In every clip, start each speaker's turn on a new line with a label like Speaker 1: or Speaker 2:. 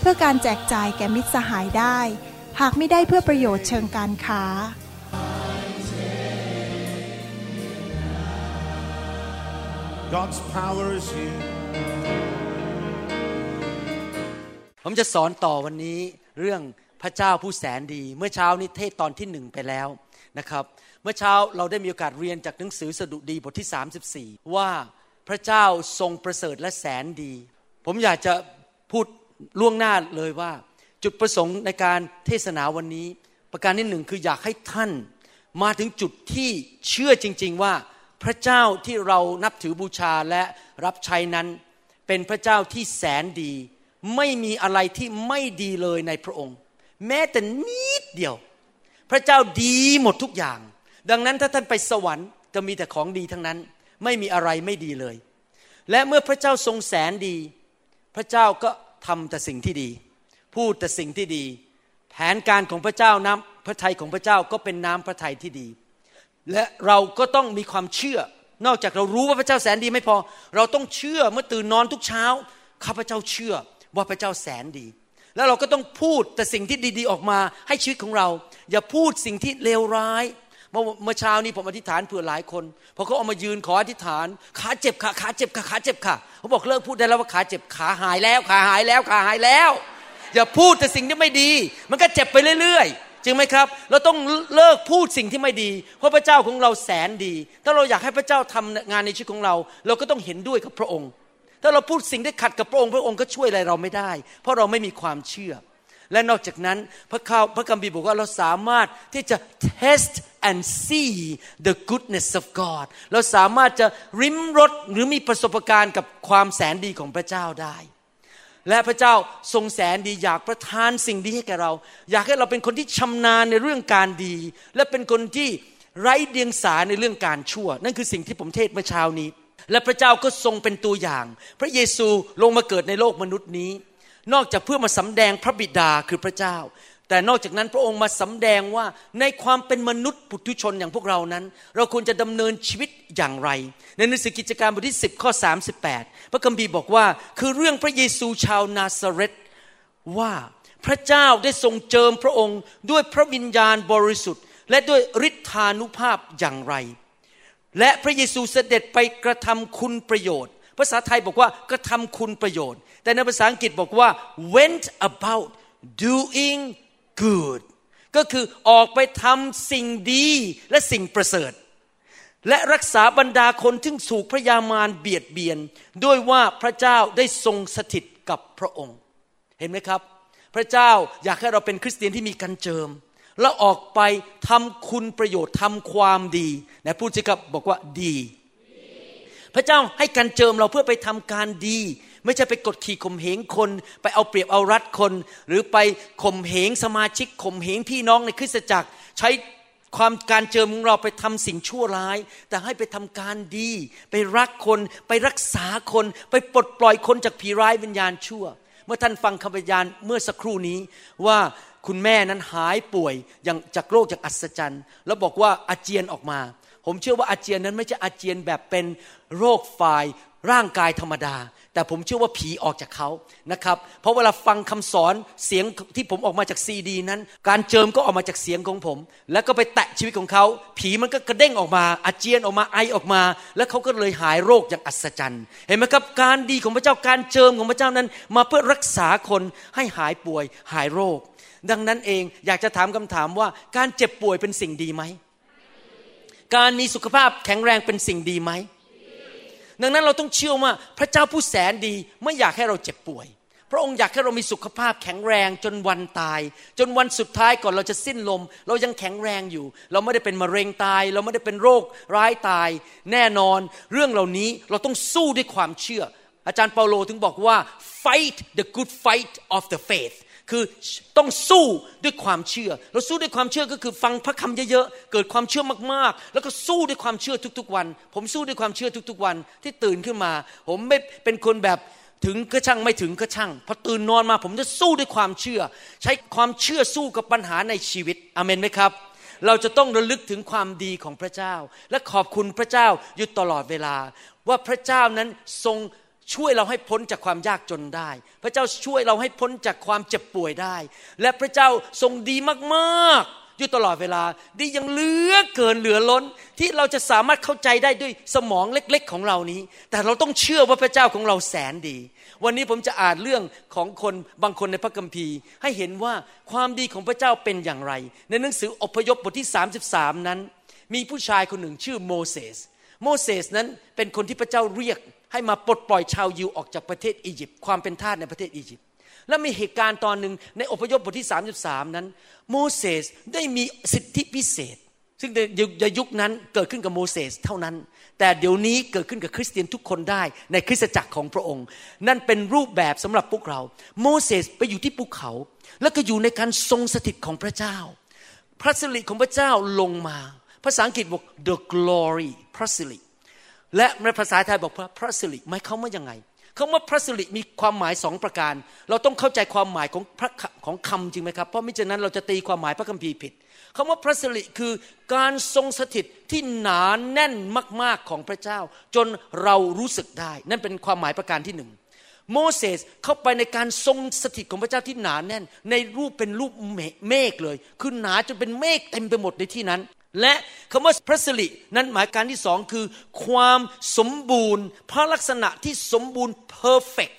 Speaker 1: เพื่อการแจกจ่ายแก่มิตรสหายได้ หากไม่ได้เพื่อประโยชน์เชิงการค้า
Speaker 2: God's power is here.
Speaker 3: ผมจะสอนต่อวันนี้เรื่องพระเจ้าผู้แสนดี เมื่อเช้านี้เทศตอนที่หนึ่งไปแล้วนะครับ เมื่อเช้าเราได้มีโอกาสเรียนจากหนังสือสดุดีบทที่ 34 ว่าพระเจ้าทรงประเสริฐและแสนดี ผมอยากจะพูด ล่วงหน้าเลยว่า จุดประสงค์ในการเทศนาวันนี้ ประการที่หนึ่งคืออยากให้ท่านมาถึงจุดที่เชื่อจริง ๆว่าพระเจ้าที่เรานับถือบูชาและรับใช้นั้น เป็นพระเจ้าที่แสนดี ไม่มีอะไรที่ไม่ดีเลยในพระองค์ แม้แต่นิดเดียว พระเจ้าดีหมดทุกอย่าง ดังนั้นถ้าท่านไปสวรรค์จะมีแต่ของดีทั้งนั้น ไม่มีอะไรไม่ดีเลย และเมื่อพระเจ้าทรงแสนดี พระเจ้าก็ ทำแต่สิ่งที่ดี พูดแต่สิ่งที่ดี แผนการของพระเจ้าน้ำพระทัยของพระเจ้าก็เป็นน้ำพระทัยที่ดี และเราก็ต้องมีความเชื่อ นอกจากเรารู้ว่าพระเจ้าแสนดีไม่พอ เราต้องเชื่อเมื่อตื่นนอนทุกเช้าข้าพเจ้าเชื่อว่าพระเจ้าแสนดี แล้วเราก็ต้องพูดแต่สิ่งที่ดี ๆ ออกมาให้ชีวิตของเรา อย่าพูดสิ่งที่เลวร้าย เมื่อเช้านี้ผมอธิษฐานเผื่อหลายคนพอเขาเอามายืนขออธิษฐาน ขาเจ็บขาขาเจ็บขาขาเจ็บค่ะเขาบอกเลิกพูดได้แล้วว่าขาเจ็บขาหายแล้วขาหายแล้วขาหายแล้ว อย่าพูดแต่สิ่งที่ไม่ดี มันก็เจ็บไปเรื่อยๆจริงไหมครับ เราต้องเลิกพูดสิ่งที่ไม่ดี เพราะพระเจ้าของเราแสนดี ถ้าเราอยากให้พระเจ้าทำงานในชีวิตของเรา เราก็ต้องเห็นด้วยกับพระองค์ ถ้าเราพูดสิ่งที่ขัดกับพระองค์ พระองค์ก็ช่วยอะไรเราไม่ได้ เพราะเราไม่มีความเชื่อ และนอกจากนั้นพระคาพระคัมภีร์บอกว่าเราสามารถที่จะ test and see the goodness of God เราสามารถจะริมรสหรือมีประสบการณ์กับความแสนดีของพระเจ้าได้ และพระเจ้าทรงแสนดีอยากประทานสิ่งดีให้แก่เรา อยากให้เราเป็นคนที่ชำนาญในเรื่องการดี และเป็นคนที่ไร้เดียงสาในเรื่องการชั่ว นั่นคือสิ่งที่ผมเทศเมื่อเช้านี้ และพระเจ้าก็ทรงเป็นตัวอย่าง พระเยซูลงมาเกิดในโลกมนุษย์นี้ นอกจากเพื่อมาสำแดงพระบิดาคือพระเจ้า แต่นอกจากนั้นพระองค์มาสำแดงว่าในความเป็นมนุษย์ปุถุชนอย่างพวกเรานั้น เราควรจะดำเนินชีวิตอย่างไร ในหนังสือกิจการบทที่ 10 ข้อ 38 พระคัมภีร์บอกว่า คือเรื่องพระเยซูชาวนาซาเรตว่าพระเจ้าได้ทรงเจิมพระองค์ด้วยพระวิญญาณบริสุทธิ์ และด้วยฤทธานุภาพอย่างไร และพระเยซูเสด็จไปกระทำคุณประโยชน์ ภาษาไทยบอกว่ากระทำคุณประโยชน์ แต่ในภาษาอังกฤษบอกว่า went about doing good ก็คือออกไปทำสิ่งดีและสิ่งประเสริฐ และรักษาบรรดาคนที่ถูกพระยามารเบียดเบียน ด้วยว่าพระเจ้าได้ทรงสถิตกับพระองค์ เห็นไหมครับ พระเจ้าอยากให้เราเป็นคริสเตียนที่มีกันเจิม แล้วออกไปทำคุณประโยชน์ทำความดีนะพูดสิครับบอกว่าดี พระเจ้าให้กันเจิมเราเพื่อไปทำการดี ไม่ใช่ไปกดขี่ข่มเหงคน ไปเอาเปรียบเอารัดคน หรือไปข่มเหงสมาชิกข่มเหงพี่น้องในคริสตจักร ใช้ความการเจิมของเราไปทำสิ่งชั่วร้าย แต่ให้ไปทำการดี ไปรักคน ไปรักษาคน ไปปลดปล่อยคนจากผีร้ายวิญญาณชั่ว เมื่อท่านฟังคำพยานเมื่อสักครู่นี้ว่าคุณแม่นั้นหายป่วยอย่างจากโรคจากอัศจรรย์ แล้วบอกว่าอาเจียนออกมา ผมเชื่อว่าอาเจียนนั้นไม่ใช่อาเจียนแบบเป็นโรคฝ่าย ร่างกายธรรมดา แต่ผมเชื่อว่าผีออกจากเขานะครับ เพราะเวลาฟังคำสอนเสียงที่ผมออกมาจากซีดี นั้น การเจิมก็ออกมาจากเสียงของผม แล้วก็ไปแตะชีวิตของเขา ผีมันก็กระเด้งออกมาอาเจียนออกมาไอออกมา แล้วเขาก็เลยหายโรคอย่างอัศจรรย์ เห็นไหมครับการดีของพระเจ้าการเจิมของพระเจ้านั้น มาเพื่อรักษาคนให้หายป่วย หายโรค ดังนั้นเองอยากจะถามคำถามว่าการเจ็บป่วยเป็นสิ่งดีไหมการมีสุขภาพแข็งแรงเป็นสิ่งดีไหม ดังนั้นเราต้องเชื่อว่าพระเจ้าผู้แสนดีไม่อยากให้เราเจ็บป่วย พระองค์อยากให้เรามีสุขภาพแข็งแรงจนวันตาย จนวันสุดท้ายก่อนเราจะสิ้นลม เรายังแข็งแรงอยู่ เราไม่ได้เป็นมะเร็งตาย เราไม่ได้เป็นโรคร้ายตาย แน่นอน เรื่องเหล่านี้เราต้องสู้ด้วยความเชื่อ อาจารย์เปาโลถึงบอกว่า fight the good fight of the faith คือต้องสู้ด้วยความเชื่อ เราสู้ด้วยความเชื่อก็คือฟังพระคำเยอะๆ เกิดความเชื่อมากๆ แล้วก็สู้ด้วยความเชื่อทุกๆวัน ผมสู้ด้วยความเชื่อทุกๆวัน ที่ตื่นขึ้นมา ผมไม่เป็นคนแบบถึงก็ช่างไม่ถึงก็ช่างพอตื่นนอนมา ผมจะสู้ด้วยความเชื่อ ใช้ความเชื่อสู้กับปัญหาในชีวิตอเมนไหมครับ เราจะต้องระลึกถึงความดีของพระเจ้า และขอบคุณพระเจ้าอยู่ตลอดเวลา ว่าพระเจ้านั้นทรง ช่วยเราให้พ้นจากความยากจนได้ พระเจ้าช่วยเราให้พ้นจากความเจ็บป่วยได้ และพระเจ้าทรงดีมากๆ อยู่ตลอดเวลา ดียังเหลือเกินเหลือล้น ที่เราจะสามารถเข้าใจได้ด้วยสมองเล็กๆของเรานี้ แต่เราต้องเชื่อว่าพระเจ้าของเราแสนดี วันนี้ผมจะอ่านเรื่องของคนบางคนในพระคัมภีร์ ให้เห็นว่าความดีของพระเจ้าเป็นอย่างไร ในหนังสืออพยพบทที่ 33 นั้น มีผู้ชายคนหนึ่งชื่อโมเสส โมเสสนั้นเป็นคนที่พระเจ้าเรียก ให้มาปลดปล่อยชาวยิวออกจากประเทศอียิปต์ความเป็นทาสในประเทศอียิปต์และมีเหตุการณ์ตอนหนึ่งในอพยพบทที่ 33 นั้น โมเสสได้มีสิทธิพิเศษ ซึ่งในยุคนั้นเกิดขึ้นกับโมเสสเท่านั้น แต่เดี๋ยวนี้เกิดขึ้นกับคริสเตียนทุกคนได้ในคริสตจักรของพระองค์ นั่นเป็นรูปแบบสำหรับพวกเรา โมเสสไปอยู่ที่ภูเขา แล้วก็อยู่ในการทรงสถิตของพระเจ้า พระสิริของพระเจ้าลงมา ภาษาอังกฤษบอก the glory พระสิริ และในภาษาไทยบอกว่าพระสิริหมายความว่ายังไงคำว่าพระสิริมีความหมายสองประการ เราต้องเข้าใจความหมายของพระของคำจริงไหมครับ เพราะมิฉะนั้นเราจะตีความหมายพระคัมภีร์ผิดคำว่าพระสิริคือการทรงสถิตที่หนานแน่นมาก ๆของพระเจ้า จนเรารู้สึกได้ นั่นเป็นความหมายประการที่หนึ่งโมเสสเข้าไปในการทรงสถิตของพระเจ้าที่หนานแน่น ในรูปเป็นรูปเมฆเลย คือหนาจนเป็นเมฆเต็มไปหมดในที่นั้น และคำว่าพระสิรินั้นหมายการที่สองคือ ความสมบูรณ์ พระลักษณะที่สมบูรณ์ perfect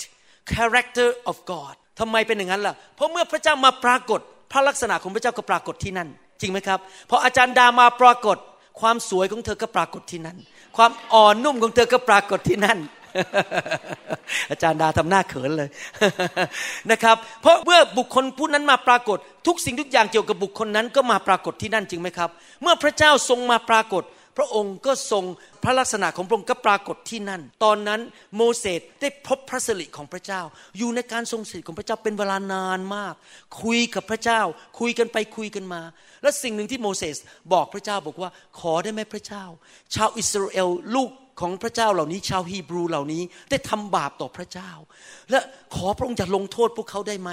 Speaker 3: character of God ทำไมเป็นอย่างนั้นล่ะ เพราะเมื่อพระเจ้ามาปรากฏ พระลักษณะของพระเจ้าก็ปรากฏที่นั่น จริงไหมครับพออาจารย์ดามาปรากฏ ความสวยของเธอก็ปรากฏที่นั่น ความอ่อนนุ่มของเธอก็ปรากฏที่นั่น อาจารย์ดาทำหน้าเขินเลยนะครับ เพราะเมื่อบุคคลผู้นั้นมาปรากฏ ทุกสิ่งทุกอย่างเกี่ยวกับบุคคลนั้นก็มาปรากฏที่นั่นจริงไหมครับ เมื่อพระเจ้าทรงมาปรากฏ พระองค์ก็ทรงพระลักษณะของพระองค์ก็ปรากฏที่นั่น ตอนนั้นโมเสสได้พบพระสิริของพระเจ้า อยู่ในการทรงสิริของพระเจ้าเป็นเวลานานมาก คุยกับพระเจ้า คุยกันไปคุยกันมา และสิ่งหนึ่งที่โมเสสบอกพระเจ้าบอกว่าขอได้ไหมพระเจ้า ชาวอิสราเอลลูก ของพระเจ้าเหล่านี้ ชาวฮีบรูเหล่านี้ได้ทำบาปต่อพระเจ้า และขอพระองค์จะลงโทษพวกเขาได้ไหม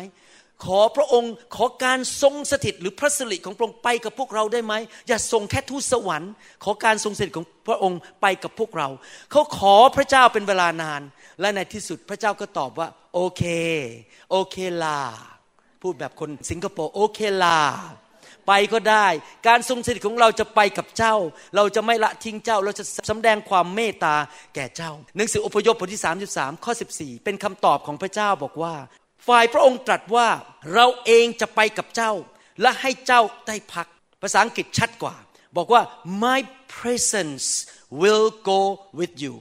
Speaker 3: ขอพระองค์ขอการทรงสถิตหรือพระสิริของพระองค์ไปกับพวกเราได้ไหม อย่าส่งแค่ทูตสวรรค์ ขอการทรงสถิตของพระองค์ไปกับพวกเรา เขาขอพระเจ้าเป็นเวลานาน และในที่สุดพระเจ้าก็ตอบว่า โอเค โอเคลา พูดแบบคนสิงคโปร์โอเคลา ไปก็ได้ การทรงสถิตของเราจะไปกับเจ้า เราจะไม่ละทิ้งเจ้า เราจะสำแดงความเมตตาแก่เจ้า หนังสืออพยพบทที่ 33 ข้อ 14 เป็นคำตอบของพระเจ้าบอกว่า ฝ่ายพระองค์ตรัสว่าเราเองจะไปกับเจ้า และให้เจ้าได้พัก ภาษาอังกฤษชัดกว่า บอกว่า my presence will go with you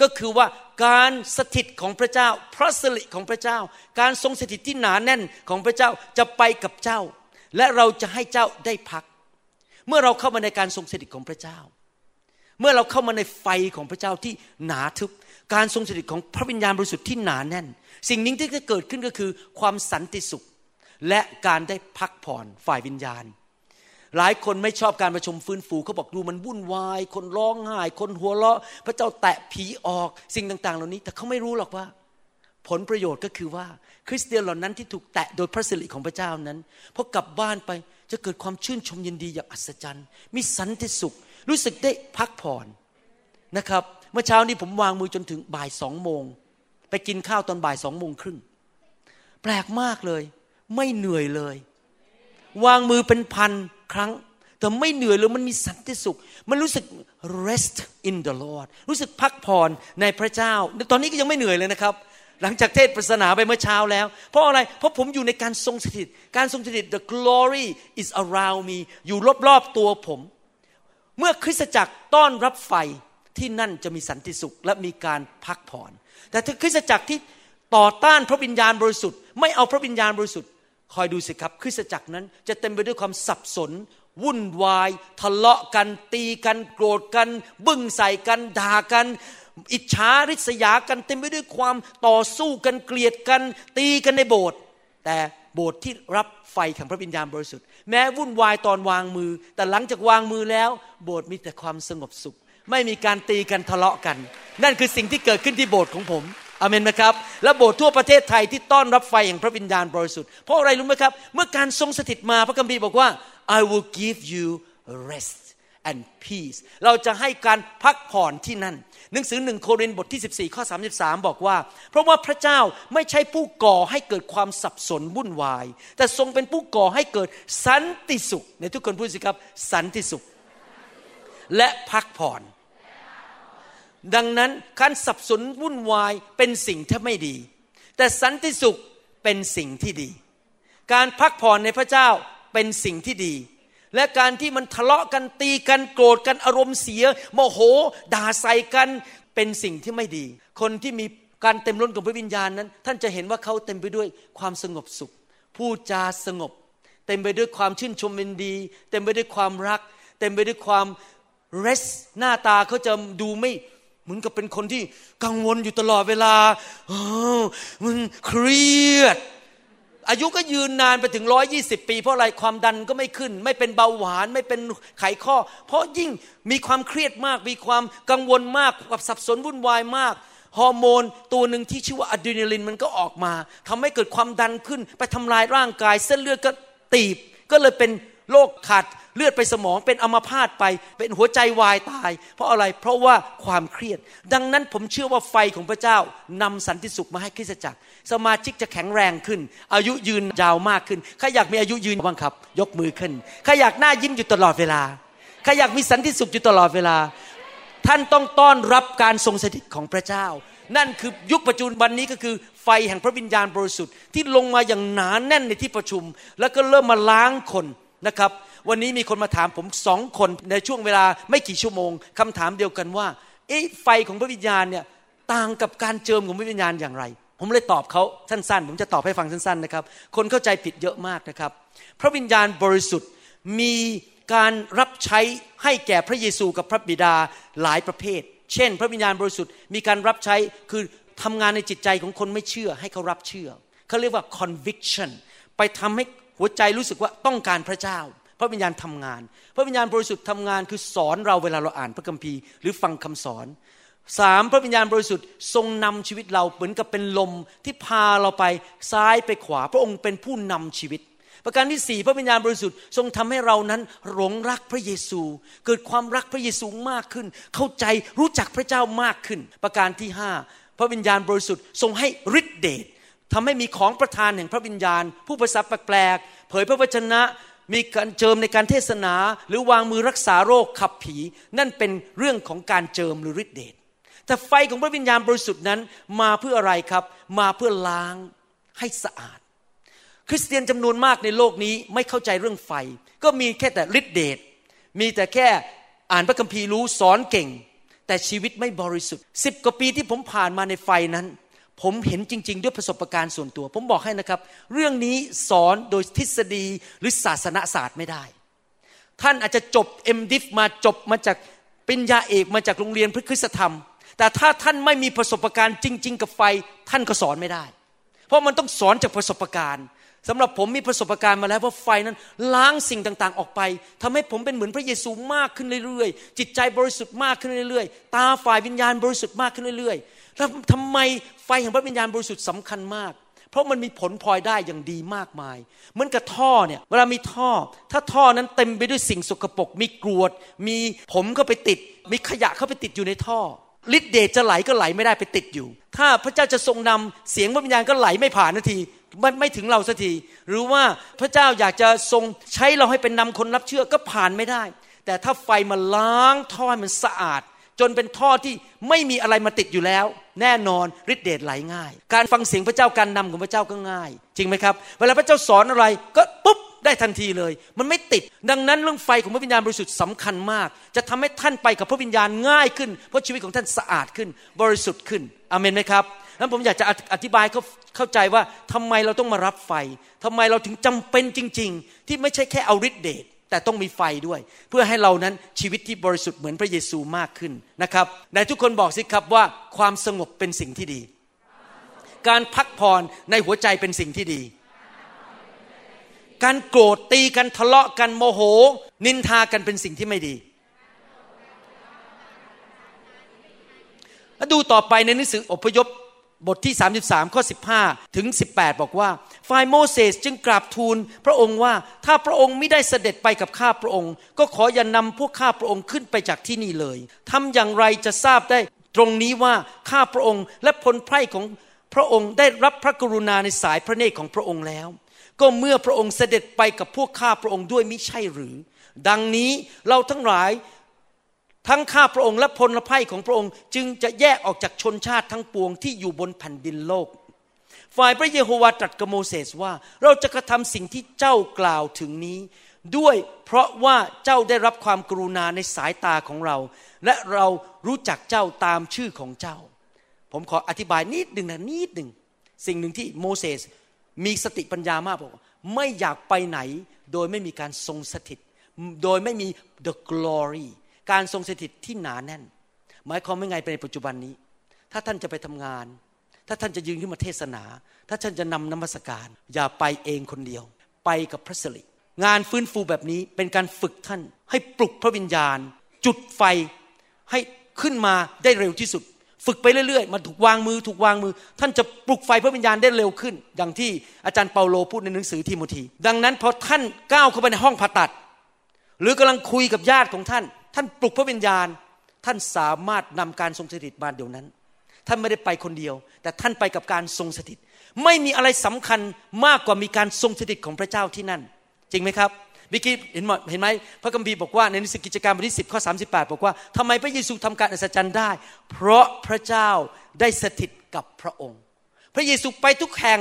Speaker 3: ก็คือว่าการสถิตของพระเจ้า พระสิริของพระเจ้า การทรงสถิตที่หนาแน่นของพระเจ้าจะไปกับเจ้า และเราจะให้เจ้าได้พัก เมื่อเราเข้ามาในการทรงสถิตของพระเจ้า เมื่อเราเข้ามาในไฟของพระเจ้าที่หนาทึบ การทรงสถิตของพระวิญญาณบริสุทธิ์ที่หนาแน่น สิ่งนี้ที่จะเกิดขึ้นก็คือความสันติสุขและการได้พักผ่อนฝ่ายวิญญาณ หลายคนไม่ชอบการประชุมฟื้นฟูเขาบอกดูมันวุ่นวาย คนร้องไห้ คนหัวเราะ พระเจ้าแตะผีออกสิ่งต่าง ๆ เหล่านี้ แต่เขาไม่รู้หรอกว่า ผลประโยชน์ก็คือว่า คริสเตียนเหล่านั้นที่ถูกแตะโดยพระสิริของพระเจ้านั้นพอกลับบ้านไปจะเกิดความชื่นชมยินดีอย่างอัศจรรย์ มีสันติสุข รู้สึกได้พักผ่อนนะครับเมื่อเช้านี้ผมวางมือจนถึงบ่ายสองโมง ไปกินข้าวตอนบ่ายสองโมงครึ่งแปลกมากเลย ไม่เหนื่อยเลย วางมือเป็นพันครั้ง แต่ไม่เหนื่อยเลยมันมีสันติสุข มันรู้สึก rest in the Lord รู้สึกพักผ่อนในพระเจ้า ตอนนี้ก็ยังไม่เหนื่อยเลยนะครับ หลังจากเทศปริศนาไปเมื่อเช้าแล้ว เพราะอะไร เพราะผมอยู่ในการทรงสถิต การทรงสถิต the glory is around me อยู่รอบๆตัวผม เมื่อคริสตจักรต้อนรับไฟที่นั่นจะมีสันติสุขและมีการพักผ่อน แต่ถ้าคริสตจักรที่ต่อต้านพระวิญญาณบริสุทธิ์ ไม่เอาพระวิญญาณบริสุทธิ์ คอยดูสิครับ คริสตจักรนั้น จะเต็มไปด้วยความสับสน วุ่นวาย ทะเลาะกัน ตีกัน โกรธกัน บึ้งใส่กัน ด่ากัน อิจฉาริษยากันเต็มไปด้วยความต่อสู้กันเกลียดกันตีกันในโบสถ์แต่โบสถ์ที่รับไฟแห่งพระวิญญาณบริสุทธิ์แม้วุ่นวายตอนวางมือ แต่หลังจากวางมือแล้ว โบสถ์มีแต่ความสงบสุข ไม่มีการตีกันทะเลาะกัน นั่นคือสิ่งที่เกิดขึ้นที่โบสถ์ของผมอเมนไหมครับ และโบสถ์ทั่วประเทศไทยที่ต้อนรับไฟแห่งพระวิญญาณบริสุทธิ์เพราะอะไรรู้ไหมครับ เมื่อการทรงสถิตมาพระคัมภีร์บอกว่า I will give you rest and peace เราจะให้การพักผ่อนที่นั่น หนังสือหนึ่งโครินธ์บทที่ 14 ข้อ 33 บอกว่า เพราะว่าพระเจ้าไม่ใช่ผู้ก่อให้เกิดความสับสนวุ่นวาย แต่ทรงเป็นผู้ก่อให้เกิดสันติสุข ในทุกคนพูดสิครับ สันติสุข และพักผ่อน ดังนั้นการสับสนวุ่นวายเป็นสิ่งที่ไม่ดี แต่สันติสุขเป็นสิ่งที่ดี การพักผ่อนในพระเจ้าเป็นสิ่งที่ดี และการที่มันทะเลาะกันตีกันโกรธกันอารมณ์เสียโมโห ด่าใส่กันเป็นสิ่งที่ไม่ดี คนที่มีการเต็มล้นกับพระวิญญาณนั้น ท่านจะเห็นว่าเขาเต็มไปด้วยความสงบสุขพูดจาสงบ เต็มไปด้วยความชื่นชมยินดี เต็มไปด้วยความรัก เต็มไปด้วยความเรสหน้าตาเขาจะดูไม่เหมือนกับเป็นคนที่กังวลอยู่ตลอดเวลามันเครียด อายุก็ยืนนานไปถึงร้อยี่สิบปี เพราะอะไรความดันก็ไม่ขึ้น ไม่เป็นเบาหวานไม่เป็นไขข้อ เพราะยิ่งมีความเครียดมาก มีความกังวลมากกับสับสนวุ่นวายมากฮอร์โมนตัวหนึ่งที่ชื่อว่าอะดรีนาลินมันก็ออกมาทำให้เกิดความดันขึ้น ไปทำลายร่างกาย เส้นเลือดก็ตีบก็เลยเป็น โรคขาดเลือดไปสมองเป็นอัมพาตไป เป็นหัวใจวายตาย เพราะอะไรเพราะว่าความเครียด ดังนั้นผมเชื่อว่าไฟของพระเจ้านำสันติสุขมาให้คริสตจักร สมาชิกจะแข็งแรงขึ้น อายุยืนยาวมากขึ้นใครอยากมีอายุยืนบ้างครับ ยกมือขึ้นใครอยากหน้ายิ้มอยู่ตลอดเวลาใครอยากมีสันติสุขอยู่ตลอดเวลา ท่านต้องต้อนรับการทรงสถิตของพระเจ้า นั่นคือยุคปัจจุบันนี้ก็คือไฟแห่งพระวิญญาณบริสุทธิ์ที่ลงมาอย่างหนานแน่นในที่ประชุม แล้วก็เริ่มมาล้างคน นะครับ วันนี้มีคนมาถามผมสองคนในช่วงเวลาไม่กี่ชั่วโมงคำถามเดียวกันว่า เอ๊ะไฟของพระวิญญาณเนี่ยต่างกับการเจิมของพระวิญญาณอย่างไร ผมเลยตอบเขาสั้นๆ ผมจะตอบให้ฟังสั้นๆนะครับ คนเข้าใจผิดเยอะมากนะครับ พระวิญญาณบริสุทธิ์มีการรับใช้ให้แก่พระเยซูกับพระบิดาหลายประเภท เช่น พระวิญญาณบริสุทธิ์มีการรับใช้คือทำงานในจิตใจของคนไม่เชื่อให้เขารับเชื่อ เขาเรียกว่า conviction ไปทำให้ หัวใจรู้สึกว่าต้องการพระเจ้า พระวิญญาณทำงาน พระวิญญาณบริสุทธิ์ทำงานคือสอนเราเวลาเราอ่านพระคัมภีร์หรือฟังคำสอนสามพระวิญญาณบริสุทธิ์ทรงนำชีวิตเราเหมือนกับเป็นลมที่พาเราไปซ้ายไปขวา พระองค์เป็นผู้นำชีวิต ประการที่สี่พระวิญญาณบริสุทธิ์ทรงทำให้เรานั้นหลงรักพระเยซู เกิดความรักพระเยซูมากขึ้น เข้าใจรู้จักพระเจ้ามากขึ้น ประการที่ห้าพระวิญญาณบริสุทธิ์ทรงให้ฤทธิเดช ทำให้มีของประทานแห่งพระวิญญาณ ผู้ภาษาแปลกๆเผยพระวจนะมีการเจิมในการเทศนา หรือวางมือรักษาโรคขับผี นั่นเป็นเรื่องของการเจิมหรือฤทธิเดชแต่ไฟของพระวิญญาณบริสุทธิ์นั้นมาเพื่ออะไรครับ มาเพื่อล้างให้สะอาด คริสเตียนจำนวนมากในโลกนี้ไม่เข้าใจเรื่องไฟ ก็มีแค่แต่ฤทธิเดชมีแต่แค่อ่านพระคัมภีร์รู้สอนเก่ง แต่ชีวิตไม่บริสุทธิ์สิบกว่าปีที่ผมผ่านมาในไฟนั้น ผมเห็นจริง ๆ ด้วยประสบการณ์ส่วนตัว ผมบอกให้นะครับ เรื่องนี้สอนโดยทฤษฎีหรือศาสนศาสตร์ไม่ได้ ท่านอาจจะจบเอ็มดิฟมาจบมาจากปริญญาเอกมาจากโรงเรียนพระคุณธรรม แต่ถ้าท่านไม่มีประสบการณ์จริง ๆ กับไฟท่านก็สอนไม่ได้ เพราะมันต้องสอนจากประสบการณ์สำหรับผมมีประสบการณ์มาแล้วว่าไฟนั้นล้างสิ่งต่างๆ ออกไปทำให้ผมเป็นเหมือนพระเยซูมากขึ้นเรื่อยๆ จิตใจบริสุทธิ์มากขึ้นเรื่อยๆ ตาฝ่ายวิญญาณบริสุทธิ์มากขึ้นเรื่อยๆ แล้วทำไมไฟแห่งพระวิญญาณบริสุทธิ์สำคัญมาก เพราะมันมีผลพลอยได้อย่างดีมากมาย เหมือนกับท่อเนี่ยเวลามีท่อ ถ้าท่อนั้นเต็มไปด้วยสิ่งสกปรกมีกรวด มีผมก็ไปติด มีขยะเข้าไปติดอยู่ในท่อฤทธิเดชจะไหลก็ไหลไม่ได้ไปติดอยู่ ถ้าพระเจ้าจะทรงนำเสียงพระวิญญาณก็ไหลไม่ผ่านนาทีมันไม่ถึงเราสักที หรือว่าพระเจ้าอยากจะทรงใช้เราให้เป็นนำคนรับเชื่อก็ผ่านไม่ได้ แต่ถ้าไฟมาล้างท่อให้มันสะอาด จนเป็นท่อที่ไม่มีอะไรมาติดอยู่แล้ว แน่นอนฤทธิเดชไหลง่าย การฟังเสียงพระเจ้าการนำของพระเจ้าก็ง่าย จริงไหมครับ เวลาพระเจ้าสอนอะไรก็ปุ๊บได้ทันทีเลย มันไม่ติด ดังนั้นเรื่องไฟของพระวิญญาณบริสุทธิ์สำคัญมาก จะทำให้ท่านไปกับพระวิญญาณง่ายขึ้น เพราะชีวิตของท่านสะอาดขึ้น บริสุทธิ์ขึ้นอเมนไหมครับนั้นผมอยากจะอธิบายเขาเข้าใจว่าทำไมเราต้องมารับไฟทำไมเราถึงจำเป็นจริง ๆ ที่ไม่ใช่แค่เอาฤทธิเดช แต่ต้องมีไฟด้วย เพื่อให้เรานั้นชีวิตที่บริสุทธิ์เหมือนพระเยซูมากขึ้นนะครับในทุกคนบอกสิครับว่าความสงบเป็นสิ่งที่ดี การพักผ่อนในหัวใจเป็นสิ่งที่ดี การโกรธตีกันทะเลาะกันโมโห นินทากันเป็นสิ่งที่ไม่ดีดูต่อไปในหนังสืออพยพบทที่ 33 ข้อ 15 ถึง 18 บอกว่า ฝ่ายโมเสสจึงกราบทูลพระองค์ว่าถ้าพระองค์ไม่ได้เสด็จไปกับข้าพระองค์ ก็ขออย่านำพวกข้าพระองค์ขึ้นไปจากที่นี่เลยทำอย่างไรจะทราบได้ตรงนี้ว่าข้าพระองค์และพลไพร่ของพระองค์ได้รับพระกรุณาในสายพระเนตรของพระองค์แล้ว ก็เมื่อพระองค์เสด็จไปกับพวกข้าพระองค์ด้วยมิใช่หรือ ดังนี้เราทั้งหลายทั้งข้าพระองค์และพลภัยของพระองค์ จึงจะแยกออกจากชนชาติทั้งปวงที่อยู่บนแผ่นดินโลก ฝ่ายพระเยโฮวาตรัสกับโมเสสว่า เราจะกระทำสิ่งที่เจ้ากล่าวถึงนี้ ด้วยเพราะว่าเจ้าได้รับความกรุณาในสายตาของเรา และเรารู้จักเจ้าตามชื่อของเจ้า ผมขออธิบายนิดหนึ่งนะนิดหนึ่งสิ่งหนึ่งที่โมเสสมีสติปัญญามากบอกไม่อยากไปไหนโดยไม่มีการทรงสถิต โดยไม่มี the glory การทรงสถิตที่หนาแน่น หมายความว่าไงในปัจจุบันนี้ ถ้าท่านจะไปทำงาน ถ้าท่านจะยืนขึ้นมาเทศนา ถ้าท่านจะนำนมัสการ อย่าไปเองคนเดียว ไปกับพระสิริงานฟื้นฟูแบบนี้เป็นการฝึกท่าน ให้ปลุกพระวิญญาณ จุดไฟให้ขึ้นมาได้เร็วที่สุด ฝึกไปเรื่อยๆมาถูกวางมือถูกวางมือ ท่านจะปลุกไฟพระวิญญาณได้เร็วขึ้นอย่างที่อาจารย์เปาโลพูดในหนังสือทิโมธีดังนั้นพอท่านก้าวเข้าไปในห้องผ่าตัด หรือกำลังคุยกับญาติของท่าน ท่านปลุกพระวิญญาณ ท่านสามารถนำการทรงสถิตมาเดี๋ยวนั้น ท่านไม่ได้ไปคนเดียว แต่ท่านไปกับการทรงสถิต ไม่มีอะไรสำคัญมากกว่ามีการทรงสถิตของพระเจ้าที่นั่น จริงไหมครับเมื่อกี้เห็นเห็นไหมพระคัมภีร์บอกว่าในหนังสือกิจการบทที่สิบข้อสาบอกว่าทำไมพระเยซูทำการอัศจรรย์ได้ เพราะพระเจ้าได้สถิตกับพระองค์ พระเยซูไปทุกแห่ง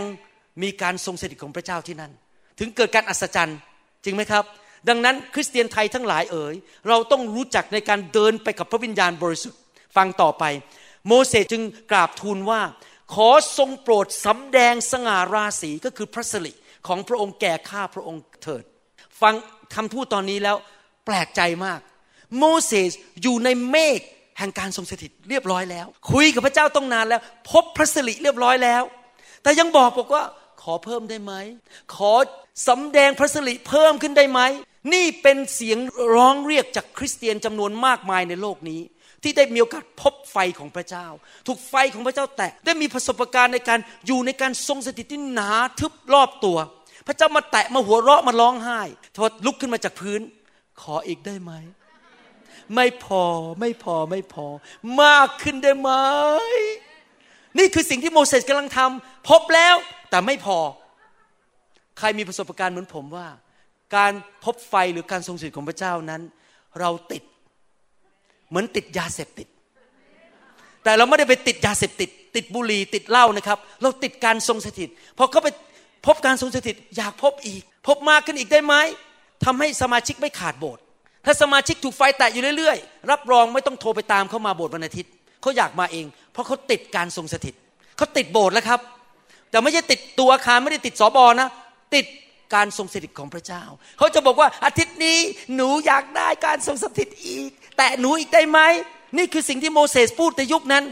Speaker 3: มีการทรงสถิตของพระเจ้าที่นั่น ถึงเกิดการอัศจรรย์จริงไหมครับ ดังนั้นคริสเตียนไทยทั้งหลายเอ๋ยเราต้องรู้จักในการเดินไปกับพระวิญญาณบริสุทธิ์ ฟังต่อไป โมเสสจึงกราบทูลว่า ขอทรงโปรดสำแดงสง่าราศีก็คือพระสิริของพระองค์แก่ข้าพระองค์เถิด ฟังคำพูดตอนนี้แล้วแปลกใจมาก โมเสสอยู่ในเมฆแห่งการทรงสถิตเรียบร้อยแล้ว คุยกับพระเจ้าต้องนานแล้ว พบพระสิริเรียบร้อยแล้ว แต่ยังบอกบอกว่าขอเพิ่มได้ไหม ขอสำแดงพระสิริเพิ่มขึ้นได้ไหม นี่เป็นเสียงร้องเรียกจากคริสเตียนจำนวนมากมายในโลกนี้ ที่ได้มีโอกาสพบไฟของพระเจ้า ถูกไฟของพระเจ้าแตะได้มีประสบการณ์ในการอยู่ในการทรงสถิตที่หนาทึบรอบตัว พระเจ้ามาแตะมาหัวเราะมาร้องไห้พอลุกขึ้นมาจากพื้น ขออีกได้ไหมไม่พอไม่พอไม่พอ มากขึ้นได้ไหมนี่คือสิ่งที่โมเสสกำลังทำพบแล้วแต่ไม่พอ ใครมีประสบการณ์เหมือนผมว่า การพบไฟหรือการทรงสถิตของพระเจ้านั้น เราติด เหมือนติดยาเสพติด แต่เราไม่ได้ไปติดยาเสพติด ติดบุหรี่ติดเหล้านะครับ เราติดการทรงสถิตพอเขาไปพบการทรงสถิตอยากพบอีก พบมากขึ้นอีกได้ไหมทำให้สมาชิกไม่ขาดโบสถ์ถ้าสมาชิกถูกไฟแตะอยู่เรื่อยๆ รับรองไม่ต้องโทรไปตามเขามาโบสถ์วันอาทิตย์เขาอยากมาเอง เพราะเขาติดการทรงสถิตเขาติดโบสถ์แล้วครับ แต่ไม่ใช่ติดตัวอาคารไม่ได้ติดสอบอนะ ติด การทรงสถิตของพระเจ้า เขาจะบอกว่าอาทิตย์นี้หนูอยากได้การทรงสถิตอีก แต่หนูอีกได้ไหม นี่คือสิ่งที่โมเสสพูดในยุคนั้น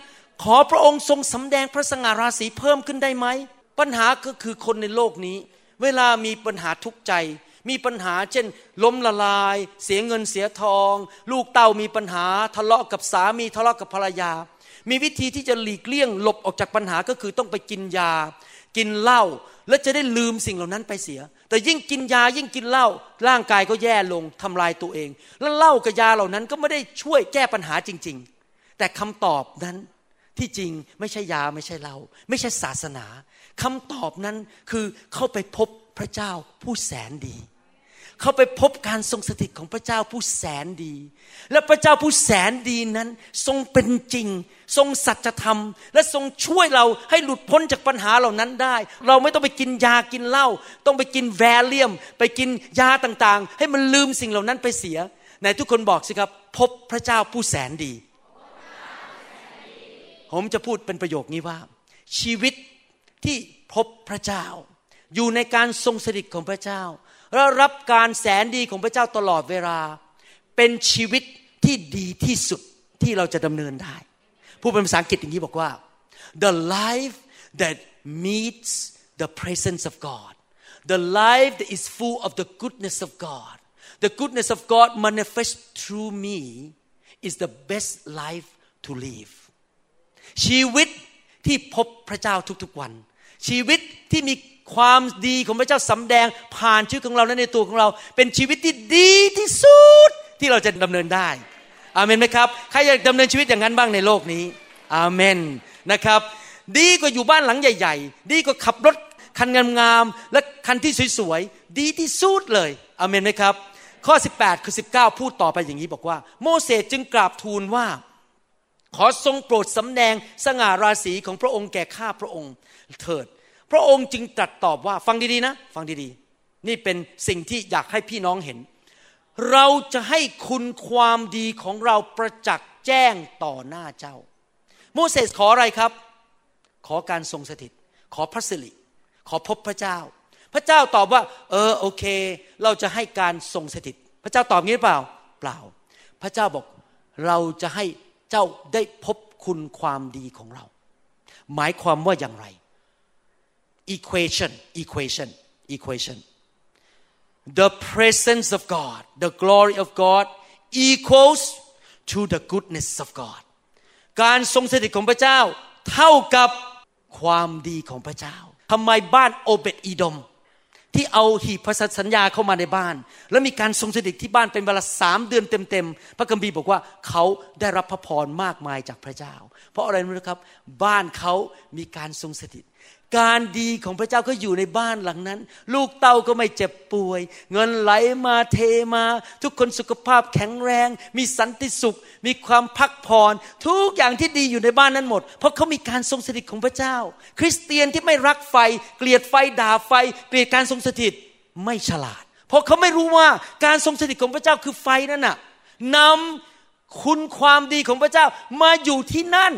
Speaker 3: ขอพระองค์ทรงสำแดงพระสง่าราศีเพิ่มขึ้นได้ไหม ปัญหาก็คือคนในโลกนี้ เวลามีปัญหาทุกข์ใจ มีปัญหาเช่น ล้มละลาย เสียเงินเสียทอง ลูกเต้ามีปัญหาทะเลาะกับสามีทะเลาะกับภรรยา มีวิธีที่จะหลีกเลี่ยงหลบออกจากปัญหาก็คือต้องไปกินยา กินเหล้าแล้วจะได้ลืมสิ่งเหล่านั้นไปเสีย แต่ยิ่งกินยายิ่งกินเหล้าร่างกายก็แย่ลงทำลายตัวเอง แล้วเหล้ากับยาเหล่านั้นก็ไม่ได้ช่วยแก้ปัญหาจริง ๆ แต่คำตอบนั้นที่จริงไม่ใช่ยาไม่ใช่เหล้าไม่ใช่ศาสนาคำตอบนั้นคือเข้าไปพบพระเจ้าผู้แสนดี เขาไปพบการทรงสถิตของพระเจ้าผู้แสนดี และพระเจ้าผู้แสนดีนั้น ทรงเป็นจริง ทรงสัจธรรม และทรงช่วยเราให้หลุดพ้นจากปัญหาเหล่านั้นได้ เราไม่ต้องไปกินยากินเหล้าต้องไปกินแวลเลียม ไปกินยาต่างๆ ให้มันลืมสิ่งเหล่านั้นไปเสียไหนทุกคนบอกสิครับ พบพระเจ้าผู้แสนดี ผมจะพูดเป็นประโยคนี้ว่า ชีวิตที่พบพระเจ้า อยู่ในการทรงสถิตของพระเจ้า และรับการแสนดีของพระเจ้าตลอดเวลา เป็นชีวิตที่ดีที่สุดที่เราจะดำเนินได้ ผู้เป็นภาษาอังกฤษอย่างนี้บอกว่า the life that meets the presence of God the life that is full of the goodness of God the goodness of God manifest through me is the best life to live ชีวิตที่พบพระเจ้าทุกๆวัน ชีวิตที่มี ความดีของพระเจ้าสำแดงผ่านชีวิตของเราและในตัวของเรา เป็นชีวิตที่ดีที่สุดที่เราจะดำเนินได้อาเมนไหมครับใครอยากดำเนินชีวิตอย่างนั้นบ้างในโลกนี้อาเมนนะครับ ดีกว่าอยู่บ้านหลังใหญ่ ๆ ดีกว่าขับรถคันงามๆและคันที่สวยๆดีที่สุดเลยอาเมนไหมครับ ข้อ 18คือ19 พูดต่อไปอย่างนี้บอกว่า โมเสสจึงกราบทูลว่าขอทรงโปรดสำแดงสง่าราศีของพระองค์แก่ข้าพระองค์ เถิด พระองค์จึงตรัสตอบว่าฟังดีๆนะ ฟังดีๆ นี่เป็นสิ่งที่อยากให้พี่น้องเห็น เราจะให้คุณความดีของเราประจักษ์แจ้งต่อหน้าเจ้า โมเสสขออะไรครับ ขอการทรงสถิต ขอพระสิริขอพบพระเจ้า พระเจ้าตอบว่า เออโอเค เราจะให้การทรงสถิต พระเจ้าตอบงี้เปล่า เปล่า พระเจ้าบอกเราจะให้เจ้าได้พบคุณความดีของเรา หมายความว่าอย่างไร equation equation equation the presence of God the glory of God equals to the goodness of God การทรงสถิตของพระเจ้า เท่ากับความดีของพระเจ้าทำไมบ้านโอเบตอีดม ที่เอาหีบพระสัญญาเข้ามาในบ้าน แล้วมีการทรงสถิตที่บ้านเป็นเวลาสามเดือนเต็มๆพระคัมภีร์บอกว่าเขาได้รับพระพรมากมายจากพระเจ้า เพราะอะไรรู้ไหมครับ บ้านเขามีการทรงสถิต การดีของพระเจ้าก็อยู่ในบ้านหลังนั้น ลูกเต้าก็ไม่เจ็บป่วย เงินไหลมาเทมา ทุกคนสุขภาพแข็งแรง มีสันติสุข มีความพักผ่อนทุกอย่างที่ดีอยู่ในบ้านนั้นหมด เพราะเขามีการทรงสถิตของพระเจ้า คริสเตียนที่ไม่รักไฟ เกลียดไฟด่าไฟ เกลียดการทรงสถิตไม่ฉลาด เพราะเขาไม่รู้ว่าการทรงสถิตของพระเจ้าคือไฟนั่นน่ะนำคุณความดีของพระเจ้ามาอยู่ที่นั่น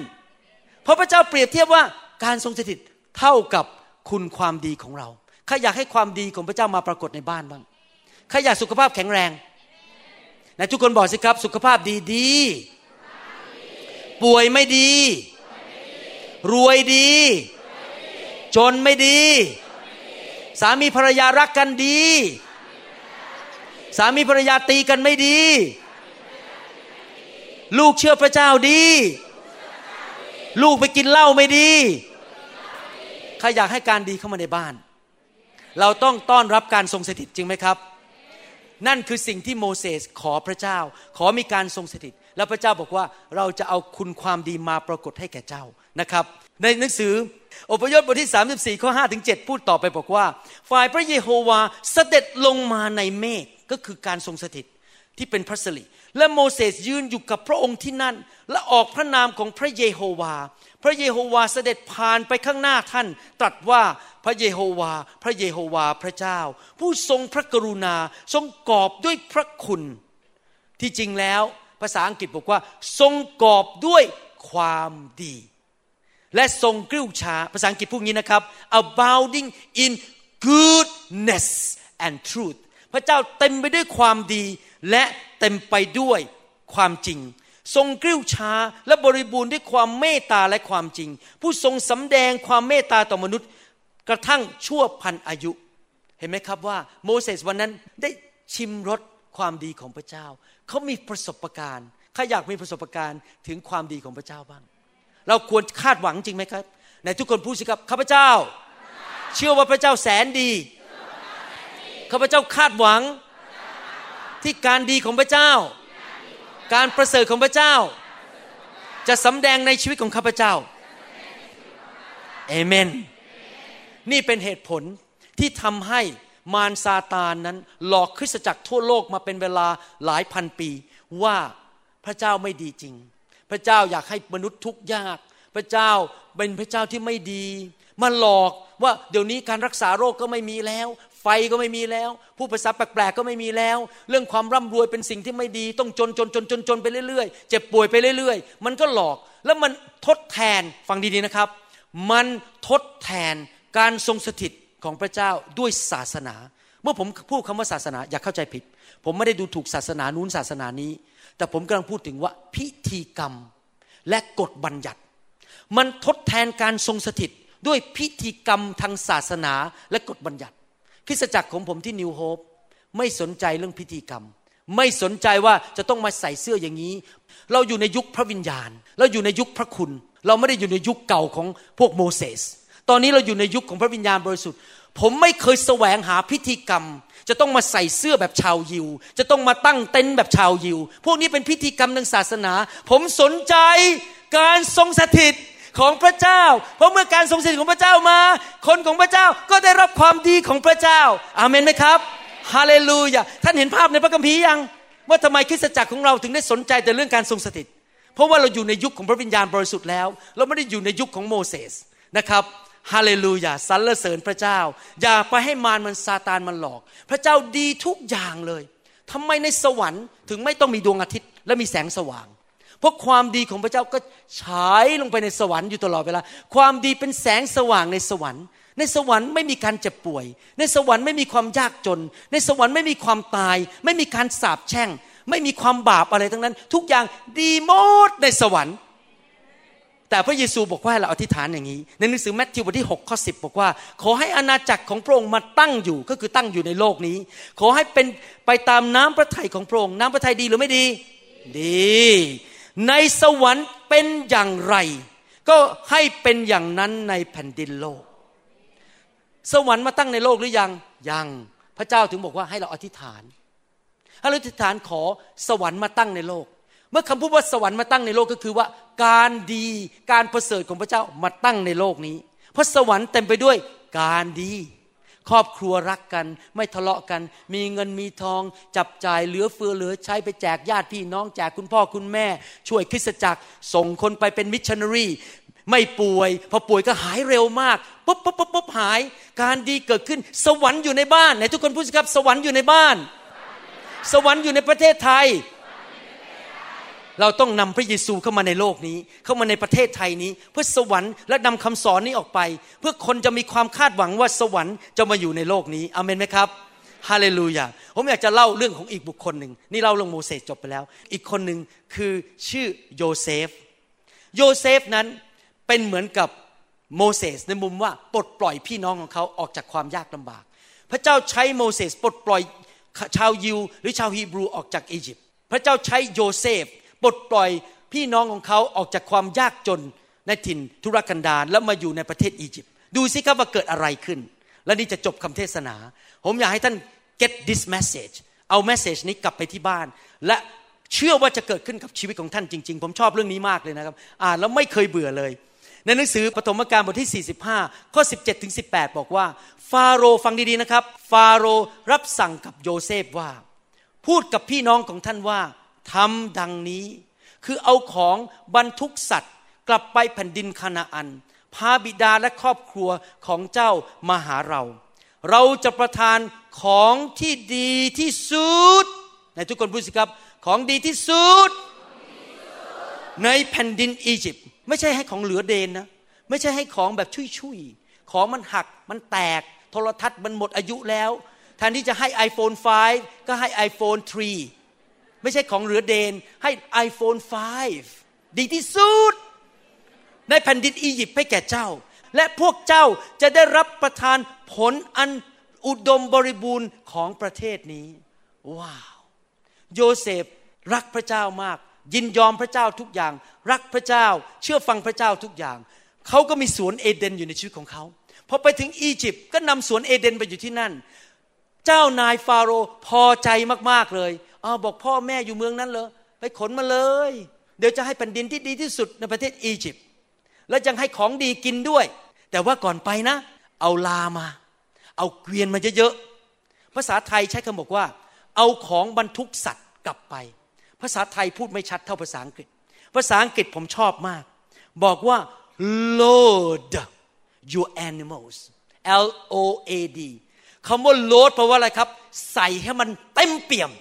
Speaker 3: เพราะพระเจ้าเปรียบเทียบว่าการทรงสถิต เท่ากับคุณความดีของเราใครอยากให้ความดีของพระเจ้ามาปรากฏในบ้านบ้างใครอยากสุขภาพแข็งแรงนะทุกคนบอกสิครับ สุขภาพดีดี ป่วยไม่ดี รวยดี จนไม่ดี สามีภรรยารักกันดี สามีภรรยาตีกันไม่ดี ลูกเชื่อพระเจ้าดี ลูกไปกินเหล้าไม่ดี ใครอยากให้การดีเข้ามาในบ้าน เราต้องต้อนรับการทรงสถิตจริงไหมครับ นั่นคือสิ่งที่โมเสสขอพระเจ้า ขอมีการทรงสถิต แล้วพระเจ้าบอกว่าเราจะเอาคุณความดีมาปรากฏให้แก่เจ้านะครับ ในหนังสืออพยพบทที่ 34 ข้อ5ถึง7พูดต่อไปบอกว่า ฝ่ายพระเยโฮวาเสด็จลงมาในเมฆก็คือการทรงสถิตที่เป็นพระสิริ และโมเสสยืนอยู่กับพระองค์ที่นั่น และออกพระนามของพระเยโฮวา พระเยโฮวาเสด็จผ่านไปข้างหน้าท่าน ตรัสว่าพระเยโฮวา พระเยโฮวาพระเจ้า ผู้ทรงพระกรุณาทรงกอบด้วยพระคุณ ที่จริงแล้วภาษาอังกฤษบอกว่า ทรงกอบด้วยความดี และทรงกลิ้วช้าภาษาอังกฤษพูดงี้นะครับ abounding in goodness and truth พระเจ้าเต็มไปด้วยความดี และเต็มไปด้วยความจริง ทรงกริ้วช้าและบริบูรณ์ด้วยความเมตตาและความจริง ผู้ทรงสำแดงความเมตตาต่อมนุษย์ กระทั่งชั่วพันอายุ เห็นไหมครับว่าโมเสสวันนั้นได้ชิมรสความดีของพระเจ้า เขามีประสบการณ์ข้าอยากมีประสบการณ์ถึงความดีของพระเจ้าบ้าง เราควรคาดหวังจริงไหมครับในทุกคนพูดสิครับข้าพเจ้า เชื่อว่าพระเจ้าแสนดีข้าพเจ้าคาดหวัง ที่การดีของพระเจ้า การประเสริฐของพระเจ้า จะสำแดงในชีวิตของข้าพเจ้าเอเมน นี่เป็นเหตุผลที่ทำให้มารซาตานนั้น หลอกคริสตจักรทั่วโลกมาเป็นเวลาหลายพันปี ว่าพระเจ้าไม่ดีจริง พระเจ้าอยากให้มนุษย์ทุกข์ยาก พระเจ้าเป็นพระเจ้าที่ไม่ดี มาหลอกว่าเดี๋ยวนี้การรักษาโรคก็ไม่มีแล้ว ไฟก็ไม่มีแล้ว ผู้ภาษาแปลกๆก็ไม่มีแล้ว เรื่องความร่ำรวยเป็นสิ่งที่ไม่ดี ต้องจนจนจนจนจนไปเรื่อยๆ เจ็บป่วยไปเรื่อยๆ มันก็หลอกแล้วมันทดแทนฟังดีๆนะครับ มันทดแทนการทรงสถิตของพระเจ้าด้วยศาสนา เมื่อผมพูดคำว่าศาสนาอย่าเข้าใจผิด ผมไม่ได้ดูถูกศาสนานู้นศาสนานี้ แต่ผมกำลังพูดถึงว่าพิธีกรรมและกฎบัญญัติ มันทดแทนการทรงสถิตด้วยพิธีกรรมทางศาสนาและกฎบัญญัติ คริสตจักรของผมที่นิวโฮปไม่สนใจเรื่องพิธีกรรม ไม่สนใจว่าจะต้องมาใส่เสื้ออย่างนี้ เราอยู่ในยุคพระวิญญาณ เราอยู่ในยุคพระคุณ เราไม่ได้อยู่ในยุคเก่าของพวกโมเสสตอนนี้เราอยู่ในยุคของพระวิญญาณบริสุทธิ์ ผมไม่เคยแสวงหาพิธีกรรม จะต้องมาใส่เสื้อแบบชาวยิว จะต้องมาตั้งเต็นท์แบบชาวยิว พวกนี้เป็นพิธีกรรมทางศาสนา ผมสนใจการทรงสถิต ของพระเจ้า เพราะเมื่อการทรงสถิตของพระเจ้ามา คนของพระเจ้าก็ได้รับความดีของพระเจ้า อาเมนไหมครับฮาเลลูยาท่านเห็นภาพในพระคัมภีร์ยัง ว่าทำไมคริสตจักรของเราถึงได้สนใจแต่เรื่องการทรงสถิต เพราะว่าเราอยู่ในยุคของพระวิญญาณบริสุทธิ์แล้ว เราไม่ได้อยู่ในยุคของโมเสสนะครับฮาเลลูยาสรรเสริญพระเจ้า อย่าไปให้มารมันซาตานมันหลอก พระเจ้าดีทุกอย่างเลยทำไมในสวรรค์ถึงไม่ต้องมีดวงอาทิตย์และมีแสงสว่าง เพราะความดีของพระเจ้าก็ฉายลงไปในสวรรค์อยู่ตลอดเวลา ความดีเป็นแสงสว่างในสวรรค์ ในสวรรค์ไม่มีการเจ็บป่วย ในสวรรค์ไม่มีความยากจน ในสวรรค์ไม่มีความตาย ไม่มีการสาปแช่ง ไม่มีความบาปอะไรทั้งนั้น ทุกอย่างดีหมดในสวรรค์แต่พระเยซูบอกว่าให้เราอธิษฐานอย่างนี้ ในหนังสือแมทธิวบทที่6ข้อ10 บอกว่า ขอให้อาณาจักรของพระองค์มาตั้งอยู่ก็คือตั้งอยู่ในโลกนี้ ขอให้เป็นไปตามน้ำพระทัยของพระองค์น้ำพระทัยดีหรือไม่ดี ดี ในสวรรค์เป็นอย่างไร ก็ให้เป็นอย่างนั้นในแผ่นดินโลก สวรรค์มาตั้งในโลกหรือยังยังพระเจ้าถึงบอกว่าให้เราอธิษฐานให้เราอธิษฐานขอสวรรค์มาตั้งในโลก เมื่อคำพูดว่าสวรรค์มาตั้งในโลกก็คือว่า การดีการประเสริฐของพระเจ้ามาตั้งในโลกนี้ เพราะสวรรค์เต็มไปด้วยการดี ครอบครัวรักกัน ไม่ทะเลาะกัน มีเงินมีทอง จับจ่ายเหลือเฟือเหลือใช้ไปแจกญาติพี่น้องแจกคุณพ่อคุณแม่ ช่วยคริสตจักร ส่งคนไปเป็นมิชชันนารีไม่ป่วย พอป่วยก็หายเร็วมากปุ๊บปุ๊บปุ๊บปุ๊บหาย การดีเกิดขึ้น สวรรค์อยู่ในบ้านไหนทุกคนพูดสิครับ สวรรค์อยู่ในบ้าน สวรรค์อยู่ในประเทศไทย เราต้องนำพระเยซูเข้ามาในโลกนี้ เข้ามาในประเทศไทยนี้ เพื่อสวรรค์และนำคำสอนนี้ออกไป เพื่อคนจะมีความคาดหวังว่าสวรรค์จะมาอยู่ในโลกนี้อเมนไหมครับฮาเลลูยาผมอยากจะเล่าเรื่องของอีกบุคคลหนึ่งนี่เล่าเรื่องโมเสสจบไปแล้ว อีกคนหนึ่งคือชื่อโยเซฟ โยเซฟนั้นเป็นเหมือนกับโมเสสในมุมว่าปลดปล่อยพี่น้องของเขาออกจากความยากลำบาก พระเจ้าใช้โมเสสปลดปล่อยชาวยิว หรือชาวฮีบรูออกจากอียิปต์พระเจ้าใช้โยเซฟ ปลดปล่อยพี่น้องของเขาออกจากความยากจนในถิ่นทุรกันดารแล้วมาอยู่ในประเทศอียิปต์ดูสิครับว่าเกิดอะไรขึ้น และนี่จะจบคำเทศนา ผมอยากให้ท่าน get this message เอา message นี้กลับไปที่บ้าน และเชื่อว่าจะเกิดขึ้นกับชีวิตของท่านจริง ๆ ผมชอบเรื่องนี้มากเลยนะครับ อ่านแล้วไม่เคยเบื่อเลย ในหนังสือปฐมกาลบทที่ 45 ข้อ 17 ถึง 18 บอกว่า ฟาโรห์ฟังดี ๆ นะครับ ฟาโรห์รับสั่งกับโยเซฟว่า พูดกับพี่น้องของท่านว่า ทำดังนี้ คือเอาของบรรทุกสัตว์ กลับไปแผ่นดินคานาอัน พาบิดาและครอบครัวของเจ้ามาหาเรา เราจะประทานของที่ดีที่สุดในทุกคนพูดสิครับ ของดีที่สุด ในแผ่นดินอียิปต์ไม่ใช่ให้ของเหลือเดนนะ ไม่ใช่ให้ของแบบชุยๆ ของมันหักมันแตก โทรทัศน์มันหมดอายุแล้วแทนที่จะให้ iPhone 5 ก็ให้ iPhone 3 ไม่ใช่ของเหลือเดนให้ iPhone 5 ดีที่สุด ในแผ่นดินอียิปต์ให้แก่เจ้า และพวกเจ้าจะได้รับประทานผลอันอุดมบริบูรณ์ของประเทศนี้ ว้าว โยเซฟรักพระเจ้ามาก ยินยอมพระเจ้าทุกอย่าง รักพระเจ้า เชื่อฟังพระเจ้าทุกอย่าง เขาก็มีสวนเอเดนอยู่ในชีวิตของเขาพอไปถึงอียิปต์ก็นำสวนเอเดนไปอยู่ที่นั่น เจ้านายฟาโรห์พอใจมากๆเลย อ้าวบอกพ่อแม่อยู่เมืองนั้นเลยไปขนมาเลย เดี๋ยวจะให้แผ่นดินที่ดีที่สุดในประเทศอียิปต์แล้วยังให้ของดีกินด้วย แต่ว่าก่อนไปนะ เอาลามา เอาเกวียนมาเยอะๆภาษาไทยใช้คำบอกว่า เอาของบรรทุกสัตว์กลับไป ภาษาไทยพูดไม่ชัดเท่าภาษาอังกฤษ ภาษาอังกฤษผมชอบมาก บอกว่า load your animals L O A D คำว่า load แปลว่าอะไรครับ ใส่ให้มันเต็มเปี่ยม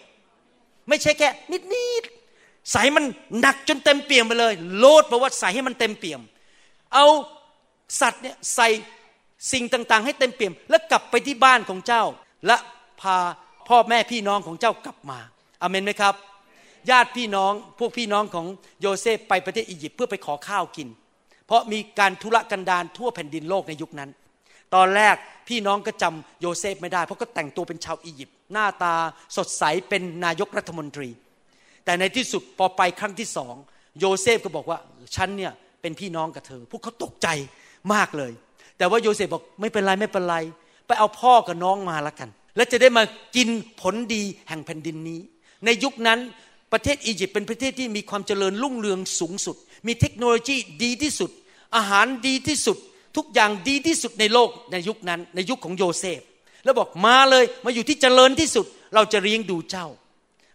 Speaker 3: ไม่ใช่แค่นิดๆใส่มันหนักจนเต็มเปี่ยมไปเลย Load แปลว่าใส่ให้มันเต็มเปี่ยม เอาสัตว์เนี่ยใส่สิ่งต่างๆ ให้เต็มเปี่ยม แล้วกลับไปที่บ้านของเจ้า และพาพ่อแม่พี่น้องของเจ้ากลับมาอเมนไหมครับ ญาติพี่น้องพวกพี่น้องของโยเซฟไปประเทศอียิปต์เพื่อไปขอข้าวกิน เพราะมีการทุรกันดารทั่วแผ่นดินโลกในยุคนั้น ตอนแรกพี่น้องก็จำโยเซฟไม่ได้ เพราะก็แต่งตัวเป็นชาวอียิปต์หน้าตาสดใสเป็นนายกรัฐมนตรี แต่ในที่สุดพอไปครั้งที่สองโยเซฟก็บอกว่าฉันเนี่ยเป็นพี่น้องกับเธอ พวกเขาตกใจมากเลย แต่ว่าโยเซฟบอกไม่เป็นไรไม่เป็นไร ไปเอาพ่อกับน้องมาละกัน แล้วจะได้มากินผลดีแห่งแผ่นดินนี้ ในยุคนั้นประเทศอียิปต์เป็นประเทศที่มีความเจริญรุ่งเรืองสูงสุด มีเทคโนโลยีดีที่สุด อาหารดีที่สุด ทุกอย่างดีที่สุดในโลกในยุคนั้นในยุคของโยเซฟ แล้วบอกมาเลยมาอยู่ที่เจริญที่สุด เราจะเลี้ยงดูเจ้า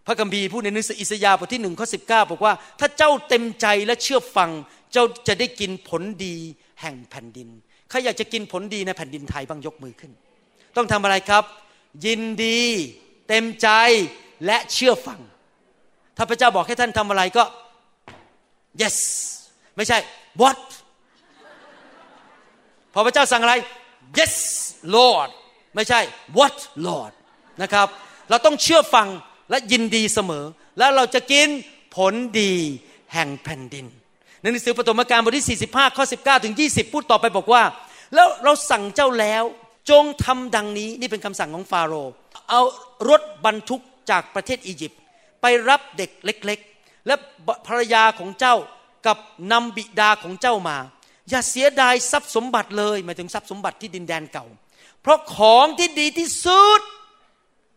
Speaker 3: พระคัมภีร์พูดในหนังสืออิสยาห์บทที่หนึ่งข้อสิบเก้าบอกว่า ถ้าเจ้าเต็มใจและเชื่อฟัง เจ้าจะได้กินผลดีแห่งแผ่นดินใครอยากจะกินผลดีในแผ่นดินไทยบ้างยกมือขึ้น ต้องทำอะไรครับ ยินดี เต็มใจและเชื่อฟัง ถ้าพระเจ้าบอกให้ท่านทำอะไรก็ yes ไม่ใช่ what พอพระเจ้าสั่งอะไร yes Lord ไม่ใช่ what Lord นะครับ เราต้องเชื่อฟังและยินดีเสมอ แล้วเราจะกินผลดีแห่งแผ่นดินในหนังสือปฐมกาลบทที่ 45 ข้อ 19 ถึง 20 พูดต่อไปบอกว่า แล้วเราสั่งเจ้าแล้ว จงทำดังนี้นี่เป็นคำสั่งของฟาโรห์เอารถบรรทุกจากประเทศอียิปต์ไปรับเด็กเล็ก ๆ และภรรยาของเจ้ากับนำบิดาของเจ้ามา อย่าเสียดายทรัพย์สมบัติเลยหมายถึงทรัพย์สมบัติที่ดินแดนเก่า เพราะของที่ดีที่สุด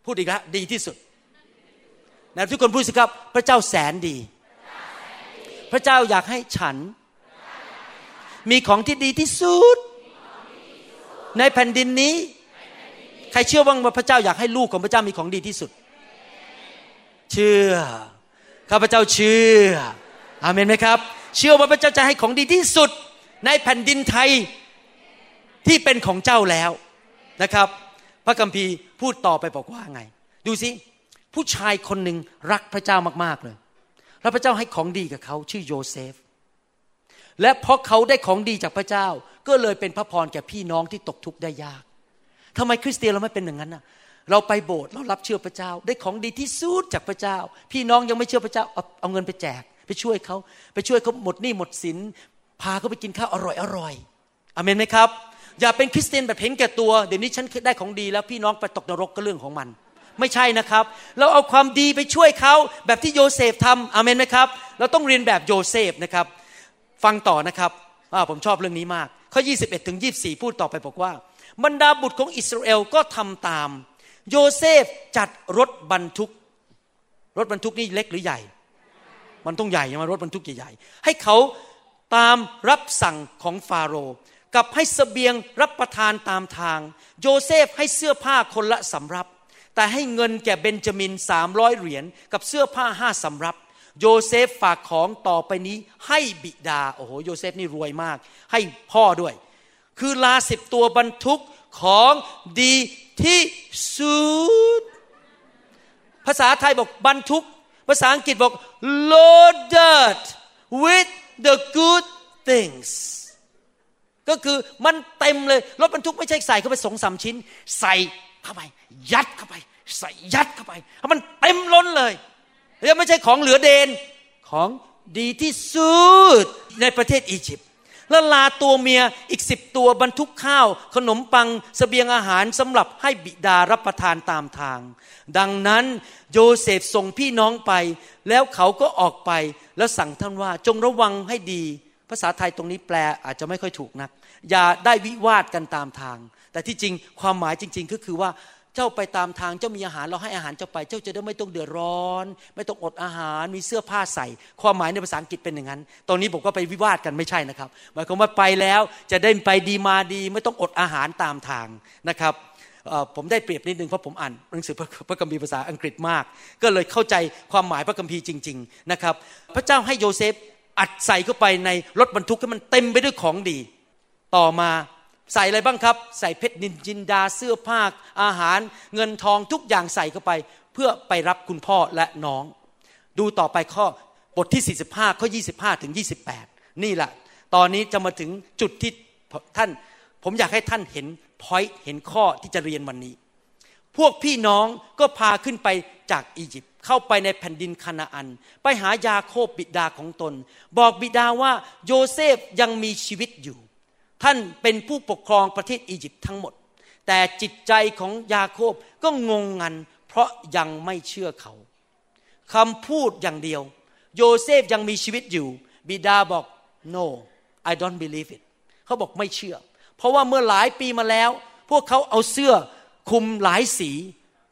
Speaker 3: พูดอีกแล้วดีที่สุดนะทุกคนพูดสิครับพระเจ้าแสนดี พระเจ้าอยากให้ฉัน มีของที่ดีที่สุด ในแผ่นดินนี้ ใครเชื่อว่าพระเจ้าอยากให้ลูกของพระเจ้ามีของดีที่สุด เชื่อข้าพเจ้าเชื่ออาเมนไหมครับ เชื่อว่าพระเจ้าจะให้ของดีที่สุด ในแผ่นดินไทยที่เป็นของเจ้าแล้วนะครับ พระคัมภีร์พูดต่อไปบอกว่าไง ดูสิผู้ชายคนหนึ่งรักพระเจ้ามากๆเลย แล้วพระเจ้าให้ของดีกับเขาชื่อโยเซฟ และเพราะเขาได้ของดีจากพระเจ้า ก็เลยเป็นพระพรแก่พี่น้องที่ตกทุกข์ได้ยากทำไมคริสเตียนเราไม่เป็นอย่างนั้นน่ะเราไปโบสถ์เรารับเชื่อพระเจ้า ได้ของดีที่สุดจากพระเจ้า พี่น้องยังไม่เชื่อพระเจ้าเอาเอาเงินไปแจก ไปช่วยเขาไปช่วยเขาหมดหนี้หมดสิน พาเขาไปกินข้าวอร่อยอร่อยอเมนไหมครับ อย่าเป็นคริสเตียนแบบเห็นแก่ตัว เดี๋ยวนี้ฉันได้ของดีแล้วพี่น้องไปตกนรกก็เรื่องของมัน ไม่ใช่นะครับ เราเอาความดีไปช่วยเขาแบบที่โยเซฟทำอเมนไหมครับ เราต้องเรียนแบบโยเซฟนะครับ ฟังต่อนะครับผมชอบเรื่องนี้มาก ข้อ 21ถึง24 พูดต่อไปบอกว่า บรรดาบุตรของอิสราเอลก็ทำตาม โยเซฟจัดรถบรรทุก รถบรรทุกนี่เล็กหรือใหญ่ มันต้องใหญ่มารถบรรทุกใหญ่ๆให้เขา ตามรับสั่งของฟาโรห์กับให้สเสบียงรับประทานตามทาง โยเซฟให้เสื้อผ้าคนละสำรับ แต่ให้เงินแก่เบนจามินสามร้อยเหรียญกับเสื้อผ้าห้าสำรับ โยเซฟฝากของต่อไปนี้ให้บิดา โอ้โหโยเซฟนี่รวยมาก ให้พ่อด้วย คือลาสิบตัวบรรทุกของดีที่สุด ภาษาไทยบอกบรรทุก ภาษาอังกฤษบอก loaded with the good things ก็คือมันเต็มเลยรถบรรทุกไม่ใช่ใส่เข้าไปสองสามชิ้น ใส่เข้าไป ยัดเข้าไป ใส่ยัดเข้าไปให้มันเต็มล้นเลยแล้วไม่ใช่ของเหลือเดนของดีที่สุดในประเทศอียิปต์ แล้วลาตัวเมียอีกสิบตัวบรรทุกข้าว ขนมปังสเสบียงอาหารสำหรับให้บิดารับประทานตามทาง ดังนั้นโยเซฟส่งพี่น้องไป แล้วเขาก็ออกไปแล้วสั่งท่านว่าจงระวังให้ดี ภาษาไทยตรงนี้แปลอาจจะไม่ค่อยถูกนัก อย่าได้วิวาทกันตามทาง แต่ที่จริงความหมายจริง ๆ ก็คือว่า เจ้าไปตามทางเจ้ามีอาหารเราให้อาหารเจ้าไป เจ้าจะได้ไม่ต้องเดือดร้อน ไม่ต้องอดอาหารมีเสื้อผ้าใส่ ความหมายในภาษาอังกฤษเป็นอย่างนั้นตอนนี้ผมก็ไปวิวาทกันไม่ใช่นะครับ หมายความว่าไปแล้วจะได้ไปดีมาดี ไม่ต้องอดอาหารตามทางนะครับผมได้เปรียบนิดนึงเพราะผมอ่านหนังสือพระคัมภีร์ภาษาอังกฤษมาก ก็เลยเข้าใจความหมายพระคัมภีร์จริง ๆนะครับ พระเจ้าให้โยเซฟอัดใส่เข้าไปในรถบรรทุกให้มันเต็มไปด้วยของดี ต่อมา ใส่อะไรบ้างครับ ใส่เพชรนินจินดาเสื้อผ้าอาหารเงินทองทุกอย่างใส่เข้าไป เพื่อไปรับคุณพ่อและน้อง ดูต่อไปข้อบทที่ 45 ข้อ 25 ถึง 28 นี่แหละตอนนี้จะมาถึงจุดที่ท่าน ผมอยากให้ท่านเห็น point เห็นข้อที่จะเรียนวันนี้ พวกพี่น้องก็พาขึ้นไปจากอียิปต์เข้าไปในแผ่นดินคานาอัน ไปหายาโคบบิดาของตน บอกบิดาว่าโยเซฟยังมีชีวิตอยู่ ท่านเป็นผู้ปกครองประเทศอียิปต์ทั้งหมด แต่จิตใจของยาโคบก็งงงัน เพราะยังไม่เชื่อเขาคำพูดอย่างเดียว โยเซฟยังมีชีวิตอยู่ บิดาบอก no I don't believe it เขาบอกไม่เชื่อ เพราะว่าเมื่อหลายปีมาแล้ว พวกเขาเอาเสื้อคลุมหลายสี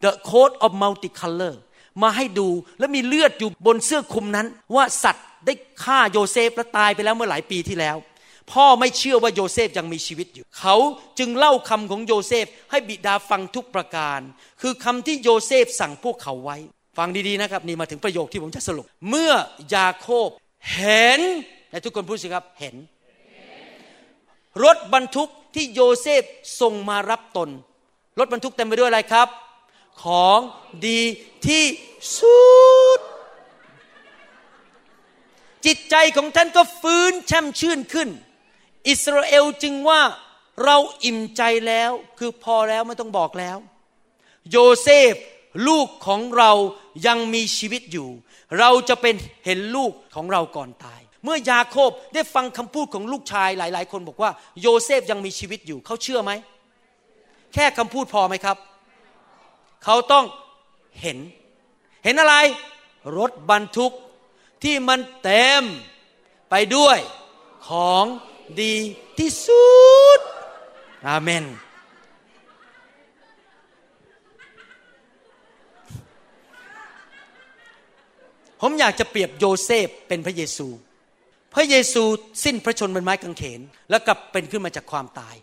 Speaker 3: the coat of multicolor มาให้ดูแล้วมีเลือดอยู่บนเสื้อคลุมนั้น ว่าสัตว์ได้ฆ่าโยเซฟและตายไปแล้วเมื่อหลายปีที่แล้ว พ่อไม่เชื่อว่าโยเซฟยังมีชีวิตอยู่ เขาจึงเล่าคำของโยเซฟให้บิดาฟังทุกประการ คือคำที่โยเซฟสั่งพวกเขาไว้ ฟังดีๆนะครับ นี่มาถึงประโยคที่ผมจะสรุป เมื่อยาโคบเห็นในทุกคนพูดสิครับเห็น รถบรรทุกที่โยเซฟส่งมารับตน รถบรรทุกเต็มไปด้วยอะไรครับ ของดีที่สุดจิตใจของท่านก็ฟื้นแช่มชื่นขึ้น อิสราเอลจึงว่าเราอิ่มใจแล้วคือพอแล้วไม่ต้องบอกแล้ว โยเซฟลูกของเรายังมีชีวิตอยู่ เราจะเป็นเห็นลูกของเราก่อนตาย เมื่อยาโคบได้ฟังคำพูดของลูกชายหลาย ๆ คนบอกว่า โยเซฟยังมีชีวิตอยู่เขาเชื่อไหม แค่คำพูดพอไหมครับ เขาต้องเห็น เห็นอะไร รถบรรทุกที่มันเต็มไปด้วยของ ดีที่สุด อาเมน ผมอยากจะเปรียบโยเซฟเป็นพระเยซู พระเยซูสิ้นพระชนม์บนไม้กางเขน แล้วกลับเป็นขึ้นมาจากความตาย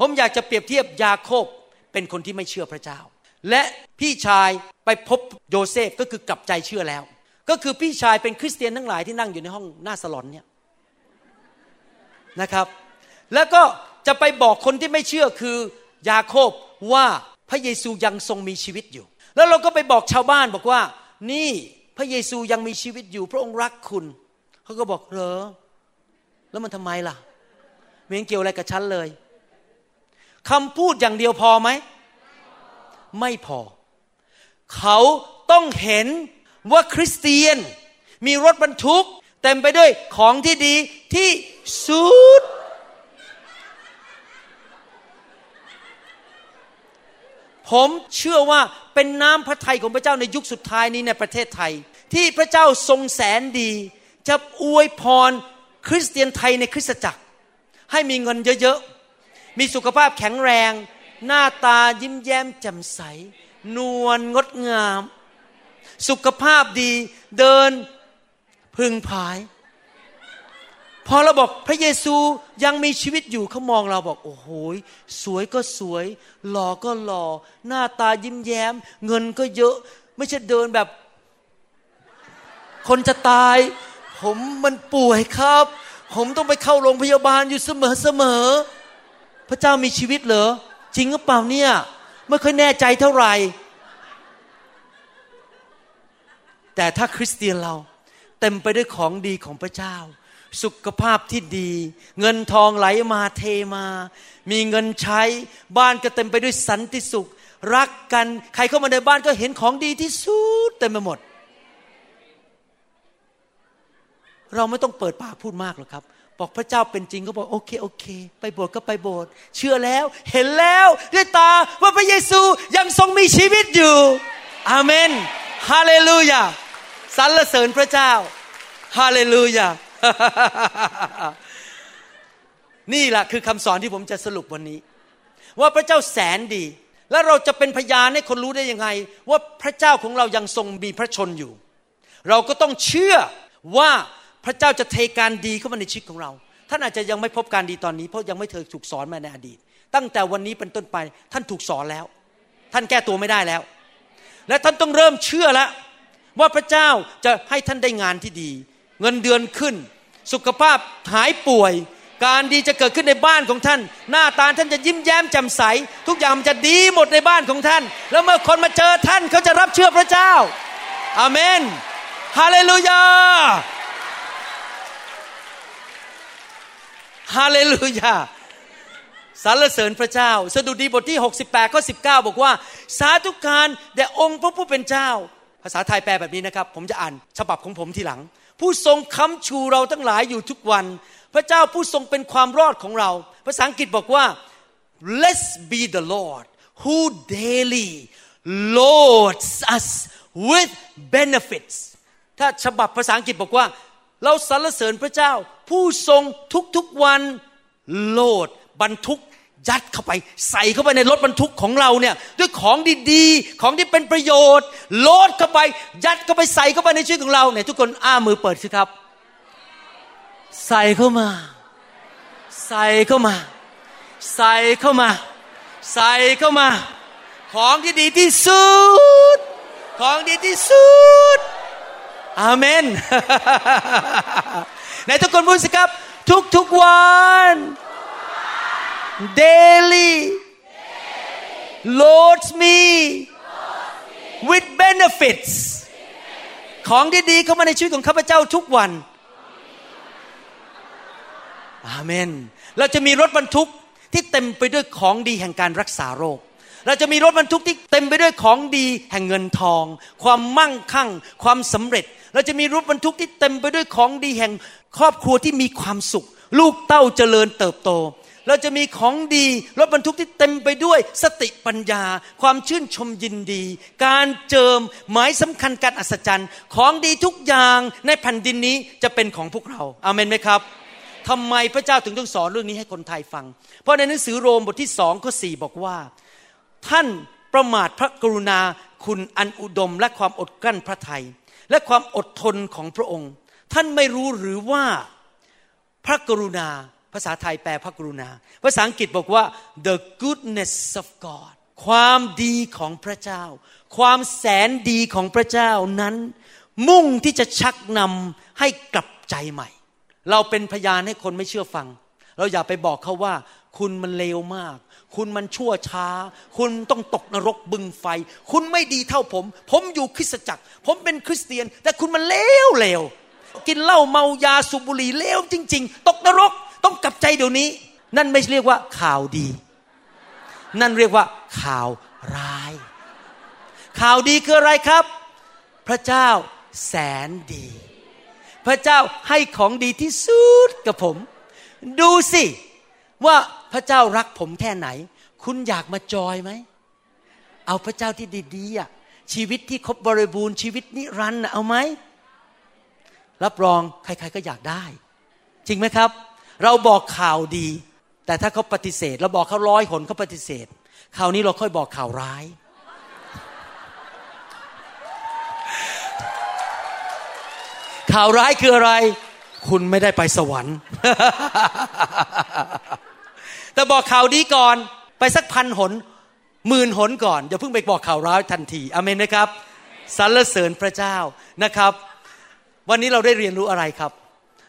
Speaker 3: ผมอยากจะเปรียบเทียบยาโคบเป็นคนที่ไม่เชื่อพระเจ้า และพี่ชายไปพบโยเซฟก็คือกลับใจเชื่อแล้ว ก็คือพี่ชายเป็นคริสเตียนทั้งหลายที่นั่งอยู่ในห้องหน้าสลอนเนี่ย นะครับ แล้วก็จะไปบอกคนที่ไม่เชื่อคือยาโคบว่าพระเยซูยังทรงมีชีวิตอยู่ แล้วเราก็ไปบอกชาวบ้านบอกว่า นี่พระเยซูยังมีชีวิตอยู่ พระองค์รักคุณเขาก็บอกเหรอแล้วมันทำไมล่ะไม่เห็นเกี่ยวอะไรกับฉันเลยคำพูดอย่างเดียวพอไหมไม่พอ เขาต้องเห็นว่าคริสเตียนมีรถบรรทุก เต็มไปด้วยของที่ดีที่ สุด ผมเชื่อว่าเป็นน้ำพระทัยของพระเจ้าในยุคสุดท้ายนี้ในประเทศไทย ที่พระเจ้าทรงแสนดี จะอวยพรคริสเตียนไทยในคริสตจักร ให้มีเงินเยอะๆ มีสุขภาพแข็งแรง หน้าตายิ้มแย้มแจ่มใส นวลงดงาม สุขภาพดีเดินพึงพาย พอเราบอกพระเยซูยังมีชีวิตอยู่เขามองเราบอกโอ้โหสวยก็สวย หล่อก็หล่อ หน้าตายิ้มแย้ม เงินก็เยอะ ไม่ใช่เดินแบบ คนจะตาย ผมมันป่วยครับ ผมต้องไปเข้าโรงพยาบาลอยู่เสมอเสมอพระเจ้ามีชีวิตเหรอ จริงหรือเปล่าเนี่ยไม่ค่อยแน่ใจเท่าไหร่ แต่ถ้าคริสเตียนเราเต็มไปด้วยของดีของพระเจ้า สุขภาพที่ดี เงินทองไหลมาเทมา มีเงินใช้บ้านก็เต็มไปด้วยสันติสุข รักกันใครเข้ามาในบ้านก็เห็นของดีที่สุดเต็มไปหมด เราไม่ต้องเปิดปากพูดมากหรอกครับ บอกพระเจ้าเป็นจริงก็บอกโอเคโอเค ไปโบสถ์ก็ไปโบสถ์เชื่อแล้วเห็นแล้วด้วยตาว่าพระเยซูยังทรงมีชีวิตอยู่อาเมนฮาเลลูยาสรรเสริญพระเจ้าฮาเลลูยา นี่แหละคือคำสอนที่ผมจะสรุปวันนี้ ว่าพระเจ้าแสนดี แล้วเราจะเป็นพยานให้คนรู้ได้ยังไง ว่าพระเจ้าของเรายังทรงมีพระชนอยู่ เราก็ต้องเชื่อว่าพระเจ้าจะเทการดีเข้ามาในชีวิตของเราท่านอาจจะยังไม่พบการดีตอนนี้เพราะยังไม่เคยถูกสอนมาในอดีต ตั้งแต่วันนี้เป็นต้นไปท่านถูกสอนแล้ว ท่านแก้ตัวไม่ได้แล้ว และท่านต้องเริ่มเชื่อแล้วว่าพระเจ้าจะให้ท่านได้งานที่ดี เงินเดือนขึ้น สุขภาพหายป่วย การดีจะเกิดขึ้นในบ้านของท่าน หน้าตาท่านจะยิ้มแย้มแจ่มใส ทุกอย่างมันจะดีหมดในบ้านของท่าน แล้วเมื่อคนมาเจอท่านเขาจะรับเชื่อพระเจ้าอาเมนฮาเลลูยาฮาเลลูยาสรรเสริญพระเจ้า สดุดีบทที่ 68ข้อ19 บอกว่า สาธุการแด่องค์พระผู้เป็นเจ้า ภาษาไทยแปลแบบนี้นะครับ ผมจะอ่านฉบับของผมทีหลัง ผู้ทรงค้ำชูเราทั้งหลายอยู่ทุกวัน พระเจ้าผู้ทรงเป็นความรอดของเรา ภาษาอังกฤษบอกว่า let's be the Lord who daily loads us with benefits ถ้าฉบับภาษาอังกฤษบอกว่า เราสรรเสริญพระเจ้า ผู้ทรงทุกๆวันโลดบรรทุก ยัดเข้าไปใส่เข้าไปในรถบรรทุกของเราเนี่ยด้วยของดีๆ ของที่เป็นประโยชน์โลดเข้าไป ยัดเข้าไปใส่เข้าไปในชีวิตของเราเนี่ยทุกคนอ้ามือเปิดสิครับ ใส่เข้ามา ใส่เข้ามา ใส่เข้ามา ใส่เข้ามา ของที่ดีที่สุด ของดีที่สุดอาเมนในทุกคนพูดสิครับ ทุกทุกวัน daily loads me with benefits ของดีๆเข้ามาในชีวิตของข้าพเจ้าทุกวันอาเมน เราจะมีรถบรรทุกที่เต็มไปด้วยของดีแห่งการรักษาโรค เราจะมีรถบรรทุกที่เต็มไปด้วยของดีแห่งเงินทอง ความมั่งคั่ง ความสำเร็จ เราจะมีรถบรรทุกที่เต็มไปด้วยของดีแห่งครอบครัวที่มีความสุข ลูกเต้าเจริญเติบโต เราจะมีของดีรถบรรทุกที่เต็มไปด้วยสติปัญญา ความชื่นชมยินดี การเจิมหมายสำคัญการอัศจรรย์ ของดีทุกอย่างในแผ่นดินนี้จะเป็นของพวกเราอาเมนไหมครับทำไมพระเจ้าถึงต้องสอนเรื่องนี้ให้คนไทยฟัง เพราะในหนังสือโรมบทที่สองข้อสี่บอกว่า ท่านประมาทพระกรุณาคุณอันอุดมและความอดกลั้นพระทัยและความอดทนของพระองค์ ท่านไม่รู้หรือว่าพระกรุณา ภาษาไทยแปลพระกรุณา ภาษาอังกฤษบอกว่า the goodness of God ความดีของพระเจ้า ความแสนดีของพระเจ้านั้น มุ่งที่จะชักนำให้กลับใจใหม่ เราเป็นพยานให้คนไม่เชื่อฟัง เราอย่าไปบอกเขาว่า คุณมันเลวมาก คุณมันชั่วช้า คุณต้องตกนรกบึงไฟ คุณไม่ดีเท่าผม ผมอยู่คริสตจักร ผมเป็นคริสเตียน แต่คุณมันเลวเลวกินเหล้าเมายาสูบบุหรี่เลวจริง ๆ ตกนรก ต้องกลับใจเดี๋ยวนี้ นั่นไม่เรียกว่าข่าวดี นั่นเรียกว่าข่าวร้าย ข่าวดีคืออะไรครับ พระเจ้าแสนดี พระเจ้าให้ของดีที่สุดกับผม ดูสิ ว่าพระเจ้ารักผมแค่ไหน คุณอยากมาจอยไหม เอาพระเจ้าที่ดีๆอะชีวิตที่ครบบริบูรณ์ชีวิตนิรันดร์เอาไหมรับรองใครๆก็อยากได้ จริงไหมครับ เราบอกข่าวดี แต่ถ้าเขาปฏิเสธ เราบอกเขาร้อยหนเขาปฏิเสธคราวนี้เราค่อยบอกข่าวร้าย ข่าวร้ายคืออะไร คุณไม่ได้ไปสวรรค์ แต่บอกข่าวดีก่อน ไปสักพันหนหมื่นหนก่อนอย่าเพิ่งไปบอกข่าวร้ายทันทีอเมนไหมครับสรรเสริญพระเจ้านะครับ วันนี้เราได้เรียนรู้อะไรครับ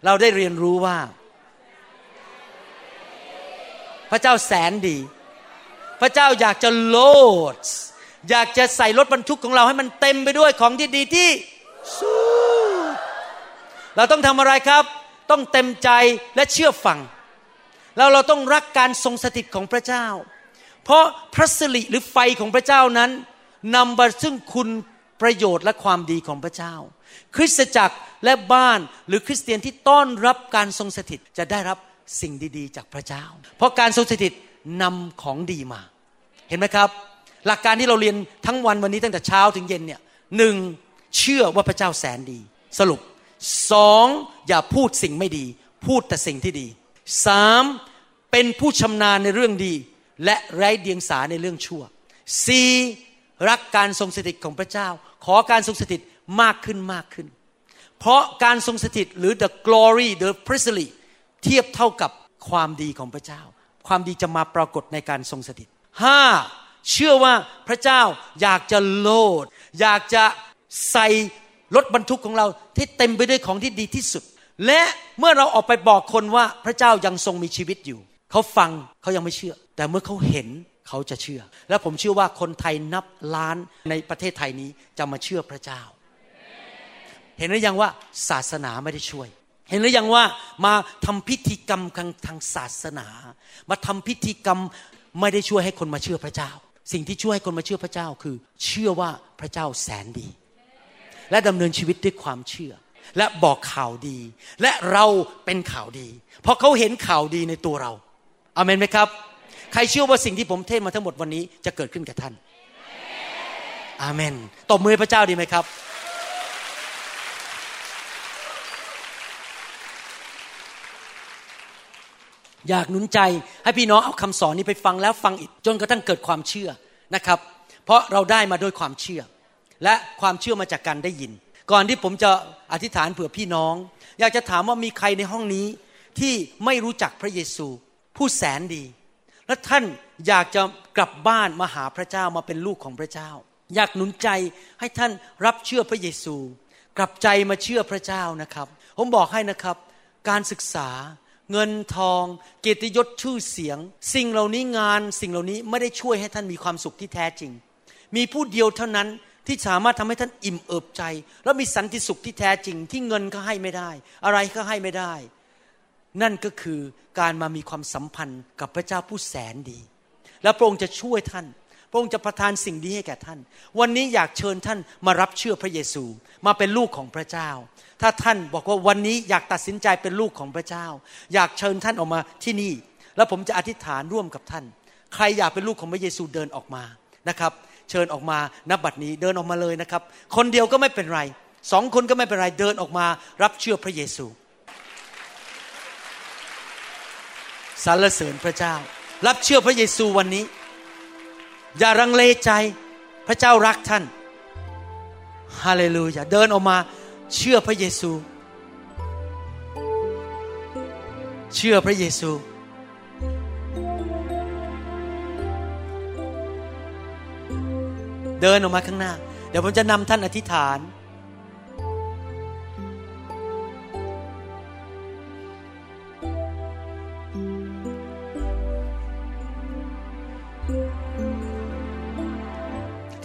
Speaker 3: เราได้เรียนรู้ว่า พระเจ้าแสนดี พระเจ้าอยากจะโลด อยากจะใส่รถบรรทุกของเราให้มันเต็มไปด้วยของที่ดีที่สุดเราต้องทำอะไรครับ ต้องเต็มใจและเชื่อฟัง แล้วเราต้องรักการทรงสถิตของพระเจ้า เพราะพระสิริหรือไฟของพระเจ้านั้นนำมาซึ่งคุณประโยชน์และความดีของพระเจ้า คริสตจักรและบ้านหรือคริสเตียนที่ต้อนรับการทรงสถิตจะได้รับ สิ่งดีๆ จากพระเจ้า เพราะการทรงสถิตนำของดีมา เห็นไหมครับ หลักการที่เราเรียนทั้งวันวันนี้ตั้งแต่เช้าถึงเย็นเนี่ยหนึ่งเชื่อว่าพระเจ้าแสนดี สรุปสองอย่าพูดสิ่งไม่ดี พูดแต่สิ่งที่ดีสามเป็นผู้ชำนาญในเรื่องดี และไร้เดียงสาในเรื่องชั่วสี่รักการทรงสถิตของพระเจ้า ขอการทรงสถิตมากขึ้นมากขึ้น เพราะการทรงสถิตหรือ the glory the p r e s l y เทียบเท่ากับความดีของพระเจ้า ความดีจะมาปรากฏในการทรงสถิตห้าเชื่อว่าพระเจ้าอยากจะโลด อยากจะใส่รถบรรทุกของเราที่เต็มไปด้วยของที่ดีที่สุด และเมื่อเราออกไปบอกคนว่าพระเจ้ายังทรงมีชีวิตอยู่ เขาฟังเขายังไม่เชื่อ แต่เมื่อเขาเห็นเขาจะเชื่อ และผมเชื่อว่าคนไทยนับล้านในประเทศไทยนี้จะมาเชื่อพระเจ้า เห็นหรือยังว่าศาสนาไม่ได้ช่วย เห็นหรือยังว่ามาทำพิธีกรรมทางทางศาสนา มาทำพิธีกรรมไม่ได้ช่วยให้คนมาเชื่อพระเจ้า สิ่งที่ช่วยให้คนมาเชื่อพระเจ้าคือ เชื่อว่าพระเจ้าแสนดี และดำเนินชีวิตด้วยความเชื่อ และบอกข่าวดี และเราเป็นข่าวดี เพราะเขาเห็นข่าวดีในตัวเราอเมนไหมครับ ใครเชื่อว่าสิ่งที่ผมเทศมาทั้งหมดวันนี้จะเกิดขึ้นกับท่านอาเมนตบมือพระเจ้าดีไหมครับ อยากหนุนใจให้พี่น้องเอาคำสอนนี้ไปฟังแล้วฟังอีกจนกระทั่งเกิดความเชื่อนะครับ เพราะเราได้มาด้วยความเชื่อ และความเชื่อมาจากการได้ยิน ก่อนที่ผมจะอธิษฐานเผื่อพี่น้อง อยากจะถามว่ามีใครในห้องนี้ที่ไม่รู้จักพระเยซู ผู้แสนดี และท่านอยากจะกลับบ้านมาหาพระเจ้ามาเป็นลูกของพระเจ้า อยากหนุนใจให้ท่านรับเชื่อพระเยซู กลับใจมาเชื่อพระเจ้านะครับ ผมบอกให้นะครับ การศึกษา เงินทองเกียรติยศชื่อเสียง สิ่งเหล่านี้งานสิ่งเหล่านี้ไม่ได้ช่วยให้ท่านมีความสุขที่แท้จริง มีผู้เดียวเท่านั้นที่สามารถทำให้ท่านอิ่มเอิบใจ และมีสันติสุขที่แท้จริง ที่เงินก็ให้ไม่ได้ อะไรก็ให้ไม่ได้ นั่นก็คือการมามีความสัมพันธ์กับพระเจ้าผู้แสนดี และพระองค์จะช่วยท่าน พระองค์จะประทานสิ่งดีให้แก่ท่าน วันนี้อยากเชิญท่านมารับเชื่อพระเยซู มาเป็นลูกของพระเจ้า ถ้าท่านบอกว่าวันนี้อยากตัดสินใจเป็นลูกของพระเจ้า อยากเชิญท่านออกมาที่นี่ แล้วผมจะอธิษฐานร่วมกับท่าน ใครอยากเป็นลูกของพระเยซูเดินออกมานะครับ เชิญออกมานับบัดนี้เดินออกมาเลยนะครับ คนเดียวก็ไม่เป็นไรสองคนก็ไม่เป็นไรเดินออกมา รับเชื่อพระเยซูสรรเสริญพระเจ้า รับเชื่อพระเยซูวันนี้ อย่ารังเลใจพระเจ้ารักท่านฮาเลลูยาเดินออกมาเชื่อพระเยซู เชื่อพระเยซู เดินออกมาข้างหน้า เดี๋ยวผมจะนำท่านอธิษฐาน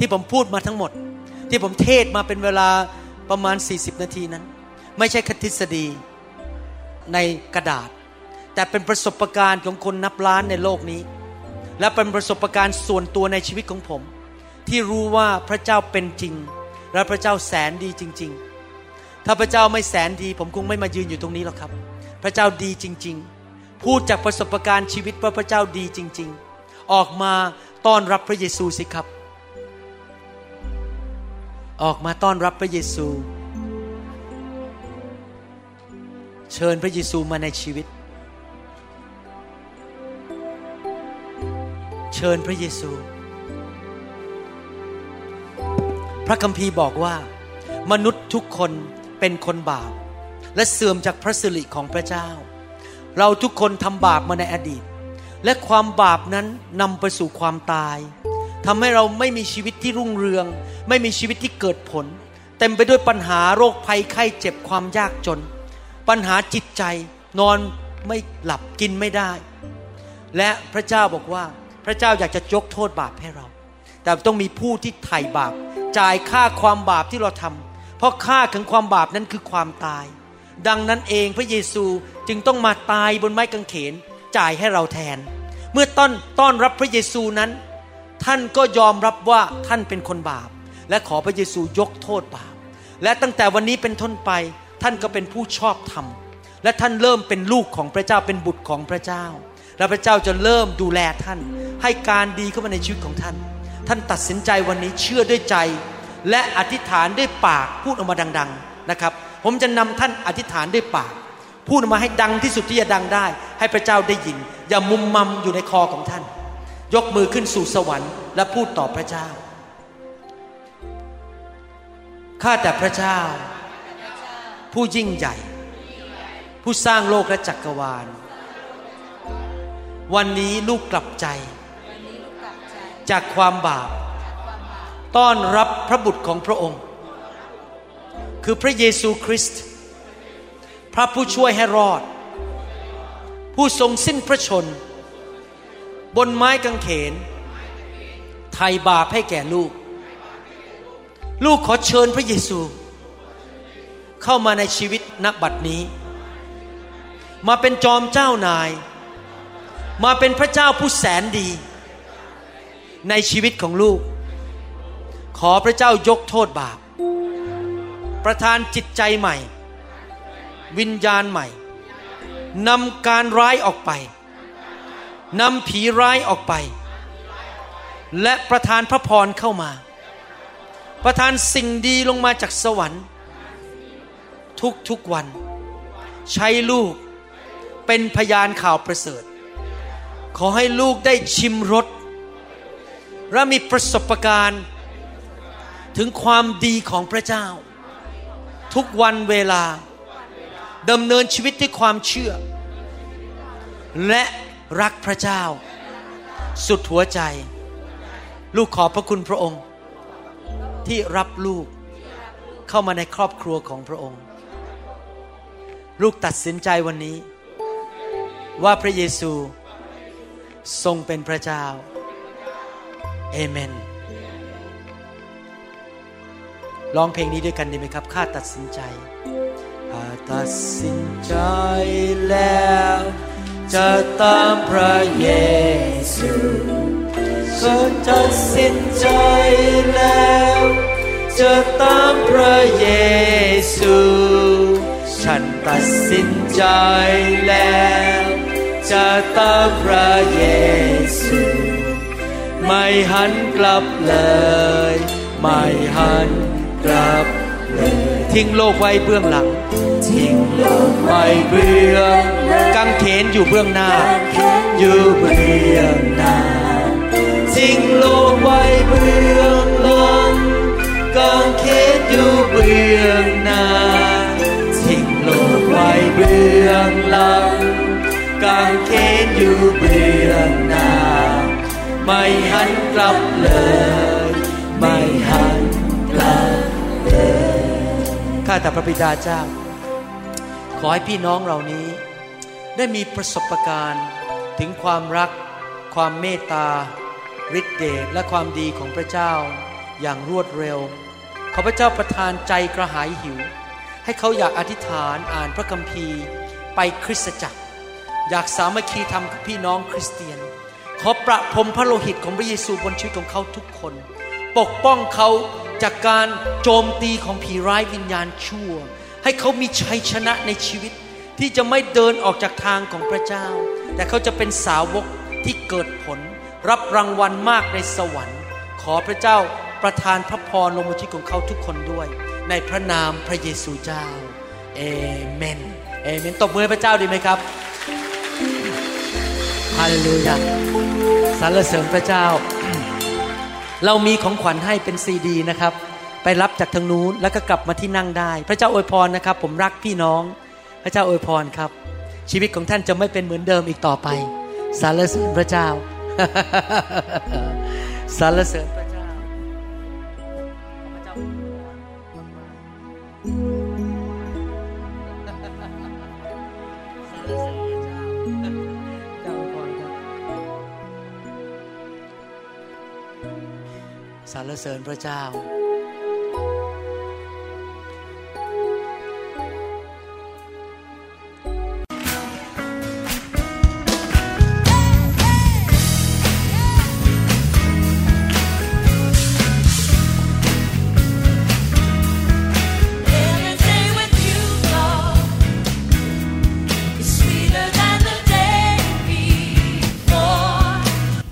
Speaker 3: ที่ผมพูดมาทั้งหมด ที่ผมเทศมาเป็นเวลาประมาณ 40 นาทีนั้น ไม่ใช่คทฤษฎีในกระดาษ แต่เป็นประสบการณ์ของคนนับล้านในโลกนี้ และเป็นประสบการณ์ส่วนตัวในชีวิตของผม ที่รู้ว่าพระเจ้าเป็นจริง และพระเจ้าแสนดีจริง ๆ ถ้าพระเจ้าไม่แสนดี ผมคงไม่มายืนอยู่ตรงนี้หรอกครับ พระเจ้าดีจริง ๆ พูดจากประสบการณ์ชีวิตว่าพระเจ้าดีจริง ๆ ออกมาต้อนรับพระเยซูสิครับ ออกมาต้อนรับพระเยซู เชิญพระเยซูมาในชีวิต เชิญพระเยซู พระคัมภีร์บอกว่า มนุษย์ทุกคนเป็นคนบาป และเสื่อมจากพระสิริของพระเจ้า เราทุกคนทำบาปมาในอดีต และความบาปนั้นนำไปสู่ความตาย ทำให้เราไม่มีชีวิตที่รุ่งเรือง ไม่มีชีวิตที่เกิดผล เต็มไปด้วยปัญหาโรคภัยไข้เจ็บความยากจน ปัญหาจิตใจนอนไม่หลับกินไม่ได้ และพระเจ้าบอกว่าพระเจ้าอยากจะยกโทษบาปให้เรา แต่ต้องมีผู้ที่ไถ่บาป จ่ายค่าความบาปที่เราทำเพราะค่าของความบาปนั้นคือความตาย ดังนั้นเองพระเยซูจึงต้องมาตายบนไม้กางเขนจ่ายให้เราแทน เมื่อต้อนต้อนรับพระเยซูนั้น ท่านก็ยอมรับว่าท่านเป็นคนบาป และขอพระเยซูยกโทษบาป และตั้งแต่วันนี้เป็นต้นไป ท่านก็เป็นผู้ชอบธรรม และท่านเริ่มเป็นลูกของพระเจ้าเป็นบุตรของพระเจ้าและพระเจ้าจะเริ่มดูแลท่าน ให้การดีเข้ามาในชีวิตของท่าน ท่านตัดสินใจวันนี้เชื่อด้วยใจ และอธิษฐานด้วยปากพูดออกมาดัง ๆนะครับ ผมจะนำท่านอธิษฐานด้วยปาก พูดออกมาให้ดังที่สุดที่จะดังได้ ให้พระเจ้าได้ยิน อย่ามุมมัมอยู่ในคอของท่าน ยกมือขึ้นสู่สวรรค์ และพูดต่อพระเจ้า ข้าแต่พระเจ้า ผู้ยิ่งใหญ่ ผู้สร้างโลกและจักรวาล วันนี้ลูกกลับใจ จากความบาป ต้อนรับพระบุตรของพระองค์ คือพระเยซูคริสต์พระผู้ช่วยให้รอด ผู้ทรงสิ้นพระชน บนไม้กางเขน ไถ่บาปให้แก่ลูก ลูกขอเชิญพระเยซู เข้ามาในชีวิตณบัดนี้ มาเป็นจอมเจ้านาย มาเป็นพระเจ้าผู้แสนดี ในชีวิตของลูก ขอพระเจ้ายกโทษบาป ประทานจิตใจใหม่ วิญญาณใหม่นำการร้ายออกไป นำผีร้ายออกไป และประทานพระพรเข้ามา ประทานสิ่งดีลงมาจากสวรรค์ ทุกทุกวัน ใช้ลูกเป็นพยานข่าวประเสริฐ ขอให้ลูกได้ชิมรสและมีประสบการณ์ ถึงความดีของพระเจ้า ทุกวันเวลาดำเนินชีวิตด้วยความเชื่อ และ รักพระเจ้า สุดหัวใจ ลูกขอบพระคุณพระองค์ ที่รับลูกเข้ามาในครอบครัวของพระองค์ ลูกตัดสินใจวันนี้ ว่าพระเยซูทรงเป็นพระเจ้าเอเมนร้องเพลงนี้ด้วยกันดีไหมครับข้าตัดสินใจข้าตัดสินใจแล้ว จะตามพระเยซูข้าตัดสินใจแล้ว จะตามพระเยซู ฉันตัดสินใจแล้ว จะตามพระเยซู ไม่หันกลับเลย ไม่หันกลับ ทิ้งโลกไว้เบื้องหลัง ทิ้งโลกไว้เบื้องกางเขนอยู่เบื้องหน้า อยู่เบื้องหน้า ทิ้งโลกไว้เบื้องหลังกางเขนอยู่เบื้องหน้า ทิ้งโลกไว้เบื้องหลังกางเขนอยู่เบื้องหน้า ไม่หันกลับเลยาแต่พระบิดาเจ้า ขอให้พี่น้องเหล่านี้ ได้มีประสบการณ์ถึงความรัก ความเมตตาฤทธิเดชและความดีของพระเจ้า อย่างรวดเร็ว ขอพระเจ้าประทานใจกระหายหิว ให้เขาอยากอธิษฐานอ่านพระคัมภีร์ ไปคริสตจักร อยากสามัคคีทำกับพี่น้องคริสเตียน ขอประพรมพระโลหิตของพระเยซูบนชีวิตของเขาทุกคน ปกป้องเขา จากการโจมตีของผีร้ายวิญญาณชั่ว ให้เขามีชัยชนะในชีวิต ที่จะไม่เดินออกจากทางของพระเจ้า แต่เขาจะเป็นสาวกที่เกิดผล รับรางวัลมากในสวรรค์ ขอพระเจ้าประทานพระพรลงบนชีวิตของเขาทุกคนด้วย ในพระนามพระเยซูเจ้าเอเมนเอเมนตบมือพระเจ้าดีไหมครับฮาเลลูยาสรรเสริญพระเจ้า เรามีของขวัญให้เป็นซีดีนะครับ ไปรับจากทางนู้นแล้วก็กลับมาที่นั่งได้ พระเจ้าอวยพรนะครับ ผมรักพี่น้อง พระเจ้าอวยพรครับ ชีวิตของท่านจะไม่เป็นเหมือนเดิมอีกต่อไปสรรเสริญพระเจ้าสรรเสริญพระเจ้าพระ รรเสริญพระเจ้า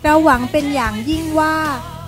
Speaker 1: เราหวังเป็นอย่างยิ่งว่า